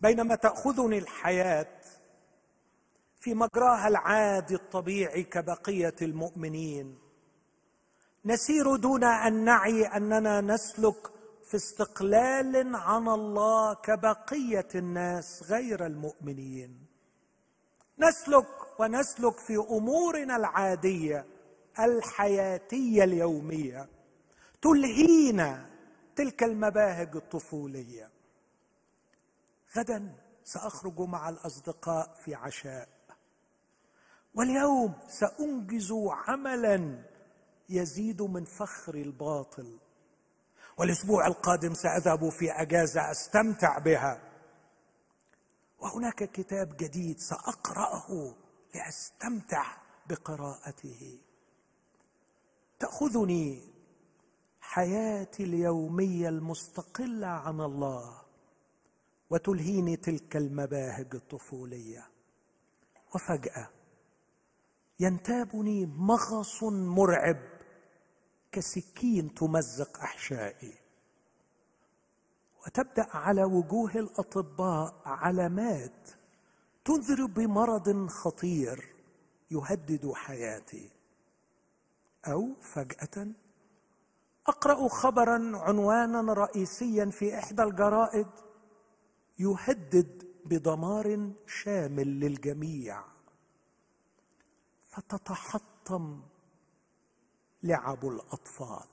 بينما تأخذني الحياة في مجراها العادي الطبيعي كبقية المؤمنين نسير دون أن نعي أننا نسلك في استقلال عن الله كبقية الناس غير المؤمنين. نسلك ونسلك في أمورنا العادية الحياتية اليومية تلهينا تلك المباهج الطفولية. غدا سأخرج مع الأصدقاء في عشاء. واليوم سأنجز عملا يزيد من فخر الباطل. والأسبوع القادم سأذهب في أجازة أستمتع بها. وهناك كتاب جديد سأقرأه لأستمتع بقراءته. تأخذني حياتي اليومية المستقلة عن الله وتلهيني تلك المباهج الطفولية. وفجأة ينتابني مغص مرعب كسكين تمزق أحشائي. وتبدأ على وجوه الأطباء علامات تنذر بمرض خطير يهدد حياتي. أو فجأة أقرأ خبرا عنوانا رئيسيا في إحدى الجرائد يهدد بدمار شامل للجميع. فتتحطم لعب الأطفال.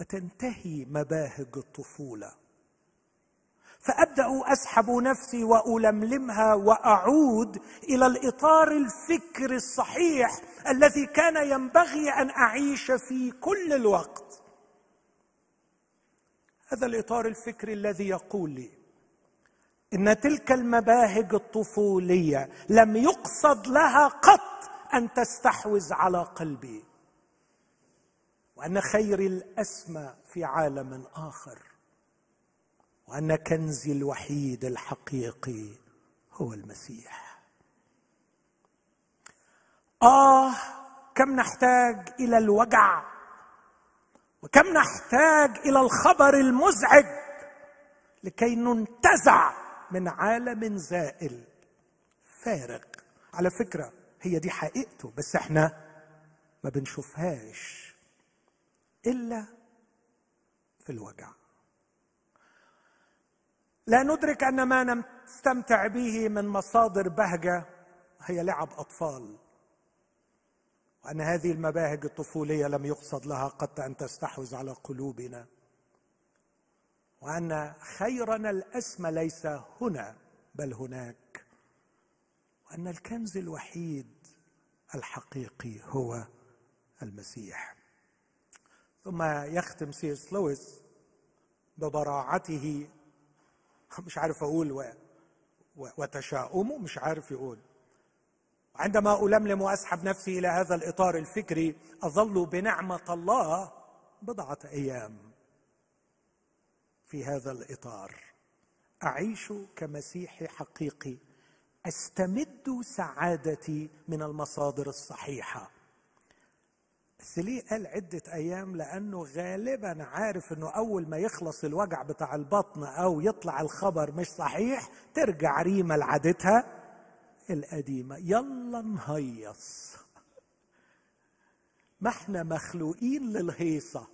وتنتهي مباهج الطفولة. فأبدأ أسحب نفسي وألملمها وأعود إلى الإطار الفكري الصحيح الذي كان ينبغي أن أعيش فيه كل الوقت. هذا الإطار الفكري الذي يقول لي إن تلك المباهج الطفولية لم يقصد لها قط أن تستحوذ على قلبي وأن خيري الأسمى في عالم آخر. وأن كنزي الوحيد الحقيقي هو المسيح. آه كم نحتاج إلى الوجع وكم نحتاج إلى الخبر المزعج لكي ننتزع من عالم زائل فارغ على فكرة هي دي حقيقته بس إحنا ما بنشوفهاش إلا في الوجع. لا ندرك أن ما نستمتع به من مصادر بهجة هي لعب أطفال وأن هذه المباهج الطفولية لم يقصد لها قط أن تستحوذ على قلوبنا وأن خيرنا الأسمى ليس هنا بل هناك وأن الكنز الوحيد الحقيقي هو المسيح. ثم يختم سيس لويس ببراعته مش عارف أقول و... و... وتشاؤمه مش عارف يقول. عندما ألملم وأسحب نفسي إلى هذا الإطار الفكري أظل بنعمة الله بضعة أيام في هذا الإطار. أعيش كمسيحي حقيقي أستمد سعادتي من المصادر الصحيحة. بس ليه قال عدة أيام لأنه غالبا عارف أنه أول ما يخلص الوجع بتاع البطن أو يطلع الخبر مش صحيح ترجع ريما لعادتها القديمة. يلا نهيص. ما إحنا مخلوقين للهيصة.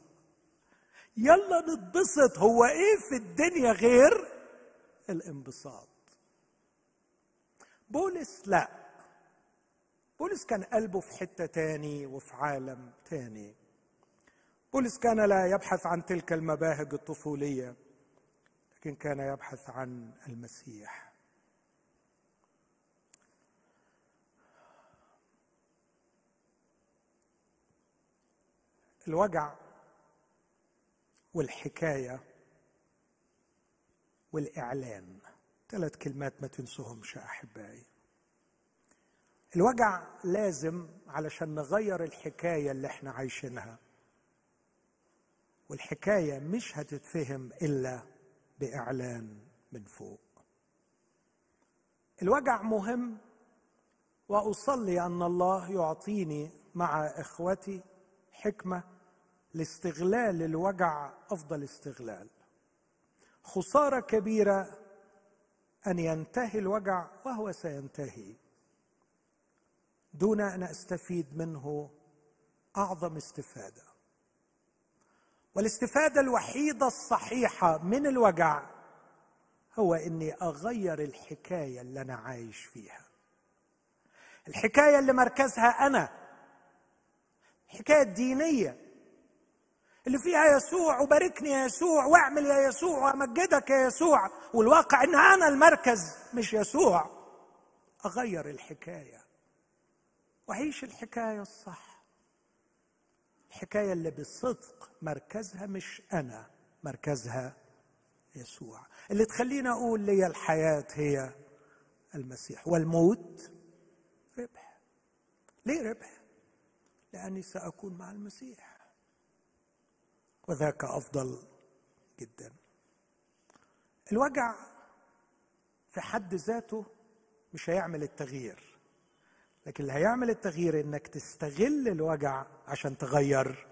يلا نتبسط. هو إيه في الدنيا غير الانبساط؟ بولس لا. بولس كان قلبه في حتة تاني وفي عالم تاني. بولس كان لا يبحث عن تلك المباهج الطفولية لكن كان يبحث عن المسيح. الوجع والحكاية والإعلان ثلاث كلمات ما تنسوهمش أحبائي. الوجع لازم علشان نغير الحكاية اللي إحنا عايشينها. والحكاية مش هتتفهم إلا بإعلان من فوق. الوجع مهم وأصلي أن الله يعطيني مع إخوتي حكمة لاستغلال الوجع أفضل استغلال. خسارة كبيرة أن ينتهي الوجع وهو سينتهي. دون أن أستفيد منه أعظم استفادة. والاستفادة الوحيدة الصحيحة من الوجع هو إني أغير الحكاية اللي أنا عايش فيها. الحكاية اللي مركزها أنا. الحكاية الدينيه اللي فيها يسوع وباركني يا يسوع واعمل يا يسوع وأمجدك يا يسوع. والواقع إن أنا المركز مش يسوع. أغير الحكاية. وعيش الحكاية الصح. الحكاية اللي بصدق مركزها مش أنا مركزها يسوع. اللي تخليني أقول لي الحياة هي المسيح. والموت ربح. ليه ربح؟ لأني سأكون مع المسيح. وذاك أفضل جدا. الوجع في حد ذاته مش هيعمل التغيير. لكن اللي هيعمل التغيير إنك تستغل الوجع عشان تغير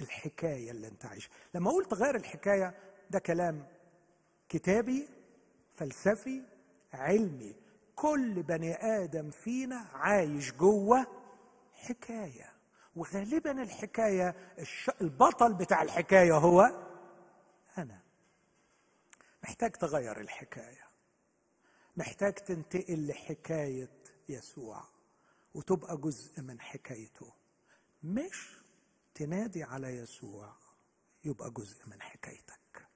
الحكاية اللي أنت عايشها. لما أقول تغير الحكاية ده كلام كتابي فلسفي علمي. كل بني آدم فينا عايش جوه حكاية. وغالبا الحكاية البطل بتاع الحكاية هو أنا. محتاج تغير الحكاية. محتاج تنتقل لحكاية يسوع. وتبقى جزء من حكايته. مش تنادي على يسوع يبقى جزء من حكايتك.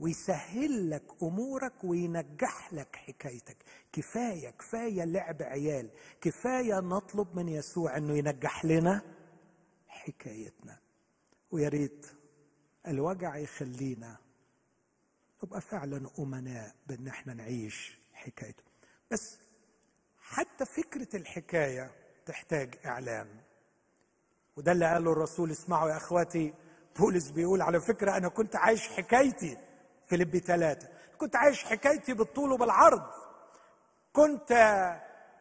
ويسهل لك أمورك وينجح لك حكايتك. كفاية كفاية لعب عيال. كفاية نطلب من يسوع إنه ينجح لنا حكايتنا. ويا ريت الوجع يخلينا نبقى فعلا أمناء بأن إحنا نعيش حكايته. بس حتى فكرة الحكاية تحتاج اعلان وده اللي قاله الرسول اسمعوا يا إخواتي بولس بيقول على فكرة أنا كنت عايش حكايتي فيليبي ثلاثة كنت عايش حكايتي بالطول وبالعرض. كنت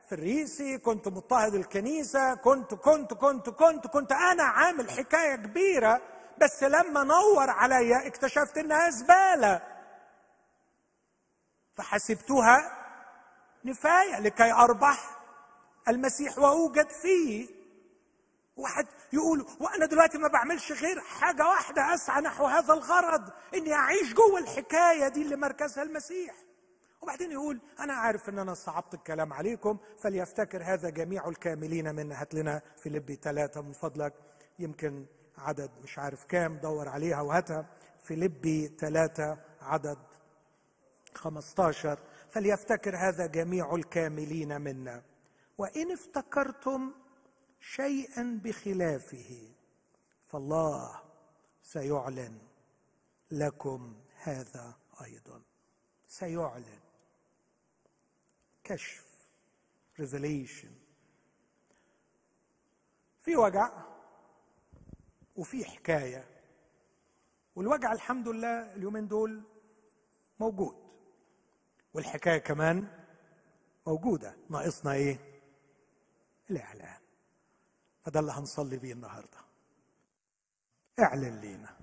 في الريسي كنت مضطهد الكنيسة كنت كنت كنت كنت كنت أنا عامل حكاية كبيرة بس لما نور عليا اكتشفت إنها زبالة. فحسبتها نفاية لكي أربح المسيح وأوجد فيه. واحد يقول وأنا دلوقتي ما بعملش غير حاجة واحدة أسعى نحو هذا الغرض إني أعيش جوه الحكاية دي اللي مركزها المسيح. وبعدين يقول أنا عارف إن أنا صعبت الكلام عليكم فليفتكر هذا جميع الكاملين من هات لنا فيليبي ثلاثة من فضلك. يمكن عدد مش عارف كام دور عليها وهاتها. فيليبي ثلاثة عدد 15 فليفتكر هذا جميع الكاملين منا. وإن افتكرتم شيئا بخلافه فالله سيعلن لكم هذا أيضا. سيعلن. كشف. ريفيليشن في وجع وفي حكاية. والوجع الحمد لله اليومين دول موجود. والحكاية كمان موجودة. ناقصنا إيه؟ الإعلان. فده اللي هنصلي بيه النهارده. اعلن لينا.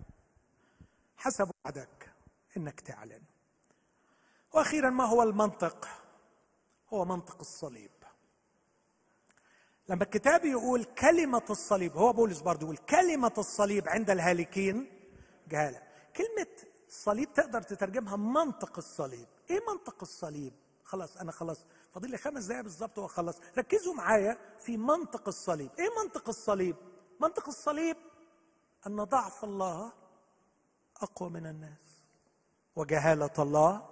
حسب وعدك إنك تعلن. وأخيرا ما هو المنطق؟ هو منطق الصليب. لما الكتاب يقول كلمة الصليب هو بولس برضه يقول كلمة الصليب عند الهالكين جهالة. كلمة الصليب تقدر تترجمها منطق الصليب. إيه منطق الصليب؟ خلاص أنا خلاص فاضل لي خمس دقائق بالظبط واخلص ركزوا معايا في منطق الصليب. إيه منطق الصليب؟ منطق الصليب أن ضعف الله أقوى من الناس وجهالة الله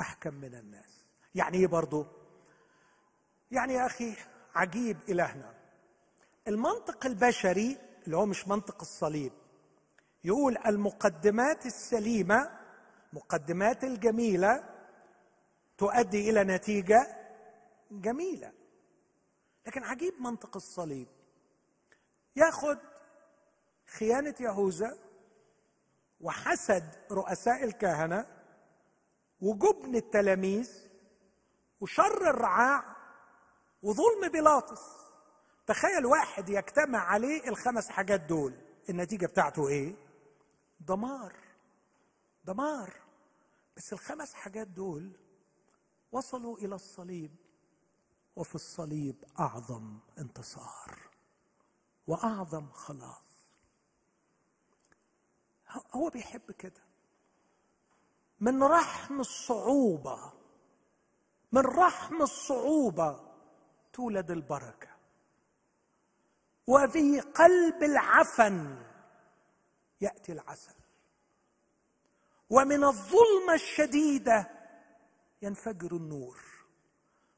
أحكم من الناس. يعني إيه برضو؟ يعني يا أخي عجيب إلهنا. المنطق البشري اللي هو مش منطق الصليب يقول المقدمات السليمة مقدمات الجميلة تؤدي إلى نتيجة جميلة. لكن عجيب منطق الصليب. ياخذ خيانة يهوذا وحسد رؤساء الكهنة وجبن التلاميذ وشر الرعاع وظلم بيلاطس تخيل واحد يجتمع عليه الخمس حاجات دول. النتيجة بتاعته إيه؟ دمار. دمار. بس الخمس حاجات دول وصلوا إلى الصليب وفي الصليب أعظم انتصار وأعظم خلاص. هو بيحب كده. من رحم الصعوبة من رحم الصعوبة تولد البركة. وفي قلب العفن يأتي العسل. ومن الظلمة الشديدة ينفجر النور.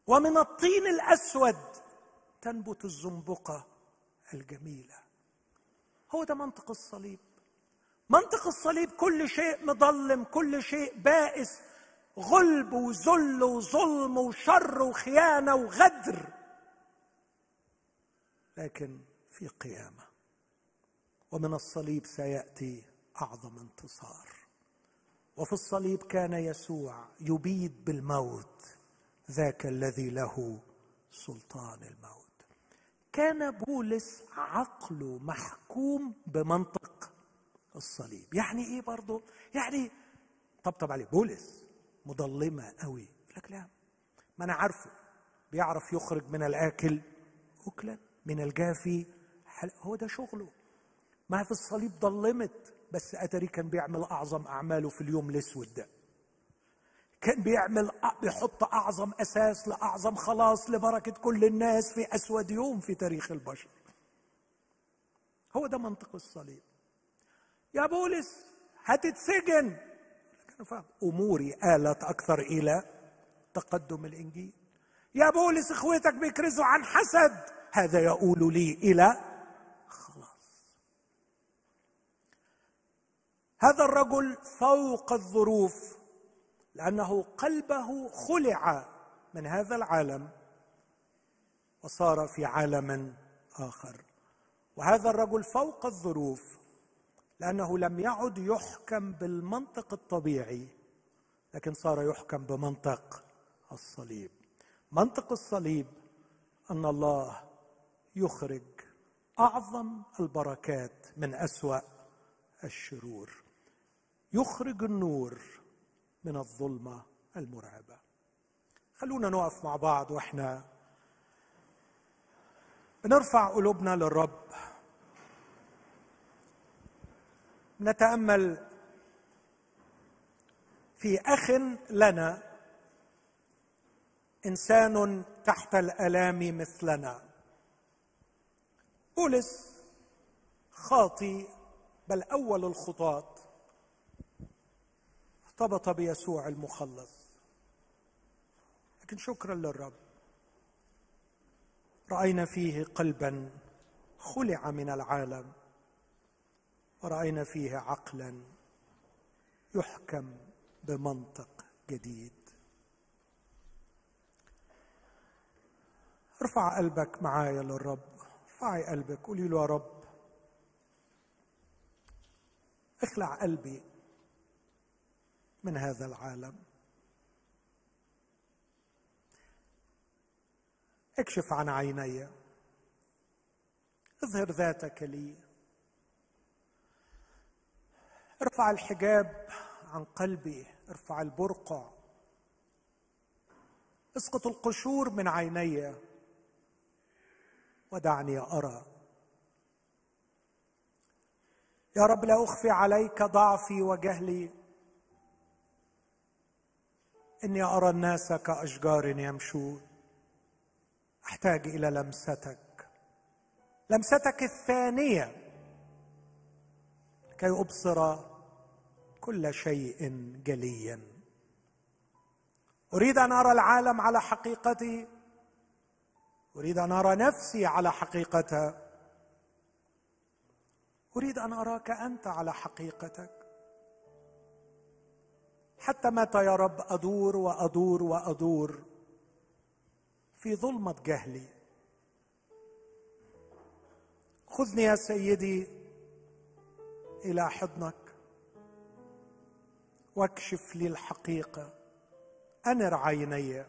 ومن الطين الأسود تنبت الزنبقة الجميلة. هو ده منطق الصليب. منطق الصليب كل شيء مظلم كل شيء بائس. غلب وذل وظلم وشر وخيانة وغدر. لكن في قيامة. ومن الصليب سيأتي أعظم انتصار. وفي الصليب كان يسوع يبيد بالموت ذاك الذي له سلطان الموت. كان بولس عقله محكوم بمنطق الصليب. يعني إيه برضه يعني طبطب عليه بولس مظلمة قوي لك لا ما أنا عارفه. بيعرف يخرج من الآكل اكلا من الجافي هو ده شغله؟ ما في الصليب ضلمت بس اتري كان بيعمل أعظم أعماله في اليوم الأسود. ده كان بيعمل بيحط أعظم أساس لأعظم خلاص لبركة كل الناس في أسود يوم في تاريخ البشر. هو ده منطق الصليب. يا بولس هتتسجن. أموري آلت أكثر إلى تقدم الإنجيل. يا بولس إخوتك بيكرزوا عن حسد. هذا يقول لي إلى هذا الرجل فوق الظروف لأنه قلبه خلع من هذا العالم وصار في عالم آخر. وهذا الرجل فوق الظروف لأنه لم يعد يحكم بالمنطق الطبيعي لكن صار يحكم بمنطق الصليب. منطق الصليب أن الله يخرج أعظم البركات من أسوأ الشرور. يخرج النور من الظلمة المرعبة. خلونا نقف مع بعض وإحنا بنرفع قلوبنا للرب. نتأمل في أخ لنا إنسان تحت الألام مثلنا. بولس خاطي بل أول الخطاة. ارتبط بيسوع المخلص. لكن شكرا للرب. رأينا فيه قلبا خلع من العالم. ورأينا فيه عقلا يحكم بمنطق جديد. ارفع قلبك معايا للرب. ارفعي قلبك. قولي له يا رب اخلع قلبي من هذا العالم. اكشف عن عيني. اظهر ذاتك لي. ارفع الحجاب عن قلبي. ارفع البرقع اسقط القشور من عيني. ودعني أرى. يا رب لا أخفي عليك ضعفي وجهلي. إني أرى الناس كأشجار يمشون. أحتاج إلى لمستك. لمستك الثانية. كي أبصر كل شيء جليا. أريد أن أرى العالم على حقيقته أريد أن أرى نفسي على حقيقتها أريد أن أراك أنت على حقيقتك. حتى متى يا رب أدور وأدور وأدور في ظلمة جهلي. خذني يا سيدي إلى حضنك واكشف لي الحقيقة. أنر عيني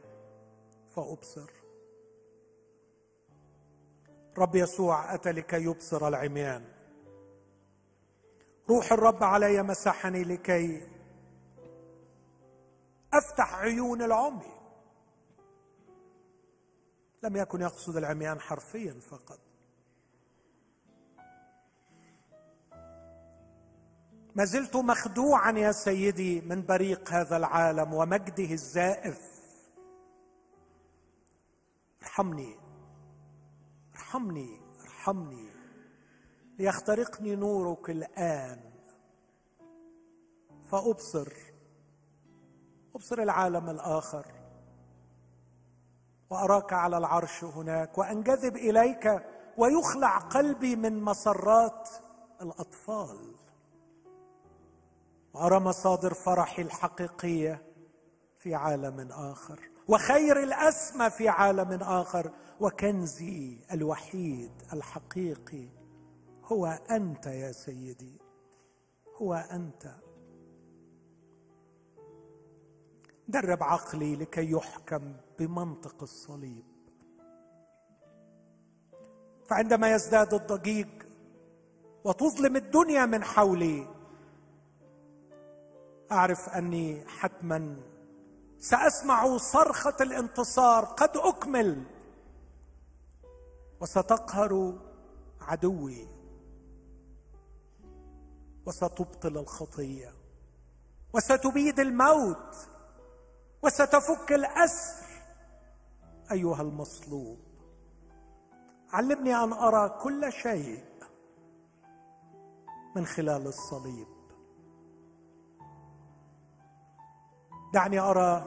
فأبصر. رب يسوع أتى لكي يبصر العميان. روح الرب علي مسحني لكي أفتح عيون العمي. لم يكن يقصد العميان حرفيا فقط. ما زلت مخدوعا يا سيدي من بريق هذا العالم ومجده الزائف. ارحمني ارحمني ارحمني. ليخترقني نورك الآن. فأبصر أبصر العالم الآخر وأراك على العرش هناك وأنجذب إليك ويخلع قلبي من مسرات الأطفال. وأرى مصادر فرحي الحقيقية في عالم آخر وخير الأسمى في عالم آخر وكنزي الوحيد الحقيقي. هو أنت يا سيدي هو أنت. درب عقلي لكي يحكم بمنطق الصليب. فعندما يزداد الضجيج وتظلم الدنيا من حولي أعرف أني حتما سأسمع صرخة الانتصار قد أكمل وستقهر عدوي وستبطل الخطية وستبيد الموت. وستفك الأسر. أيها المصلوب علمني أن أرى كل شيء من خلال الصليب. دعني أرى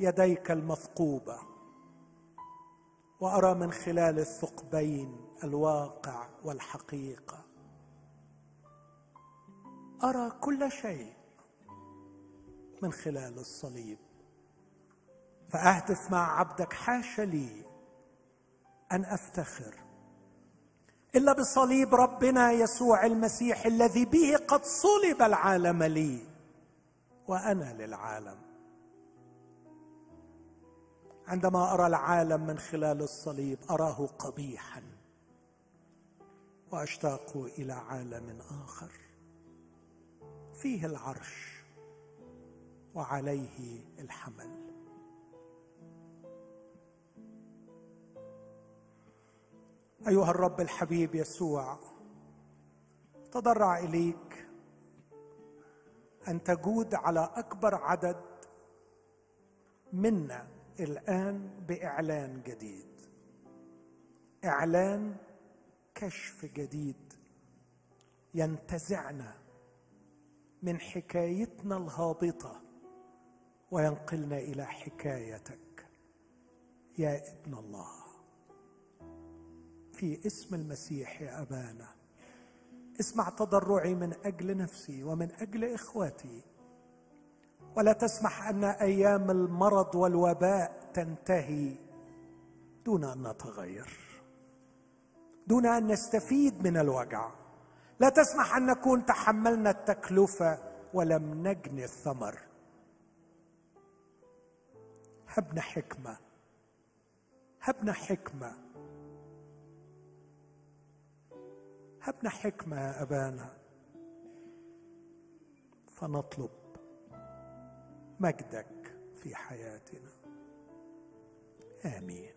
يديك المثقوبه وأرى من خلال الثقبين الواقع والحقيقة. أرى كل شيء. من خلال الصليب. فأهتف مع عبدك حاش لي أن أفتخر. إلا بصليب ربنا يسوع المسيح الذي به قد صلب العالم لي وأنا للعالم. عندما أرى العالم من خلال الصليب أراه قبيحا وأشتاق إلى عالم آخر. فيه العرش. وعليه الحمل. أيها الرب الحبيب يسوع تضرع إليك أن تجود على أكبر عدد منا الآن بإعلان جديد. إعلان كشف جديد ينتزعنا من حكايتنا الهابطة وينقلنا إلى حكايتك. يا ابن الله في اسم المسيح يا أبانا اسمع تضرعي من أجل نفسي ومن أجل إخواتي. ولا تسمح أن أيام المرض والوباء تنتهي دون أن نتغير دون أن نستفيد من الوجع. لا تسمح أن نكون تحملنا التكلفة ولم نجني الثمر. هبنا حكمة. هبنا حكمة. هبنا حكمة يا أبانا. فنطلب مجدك في حياتنا. آمين.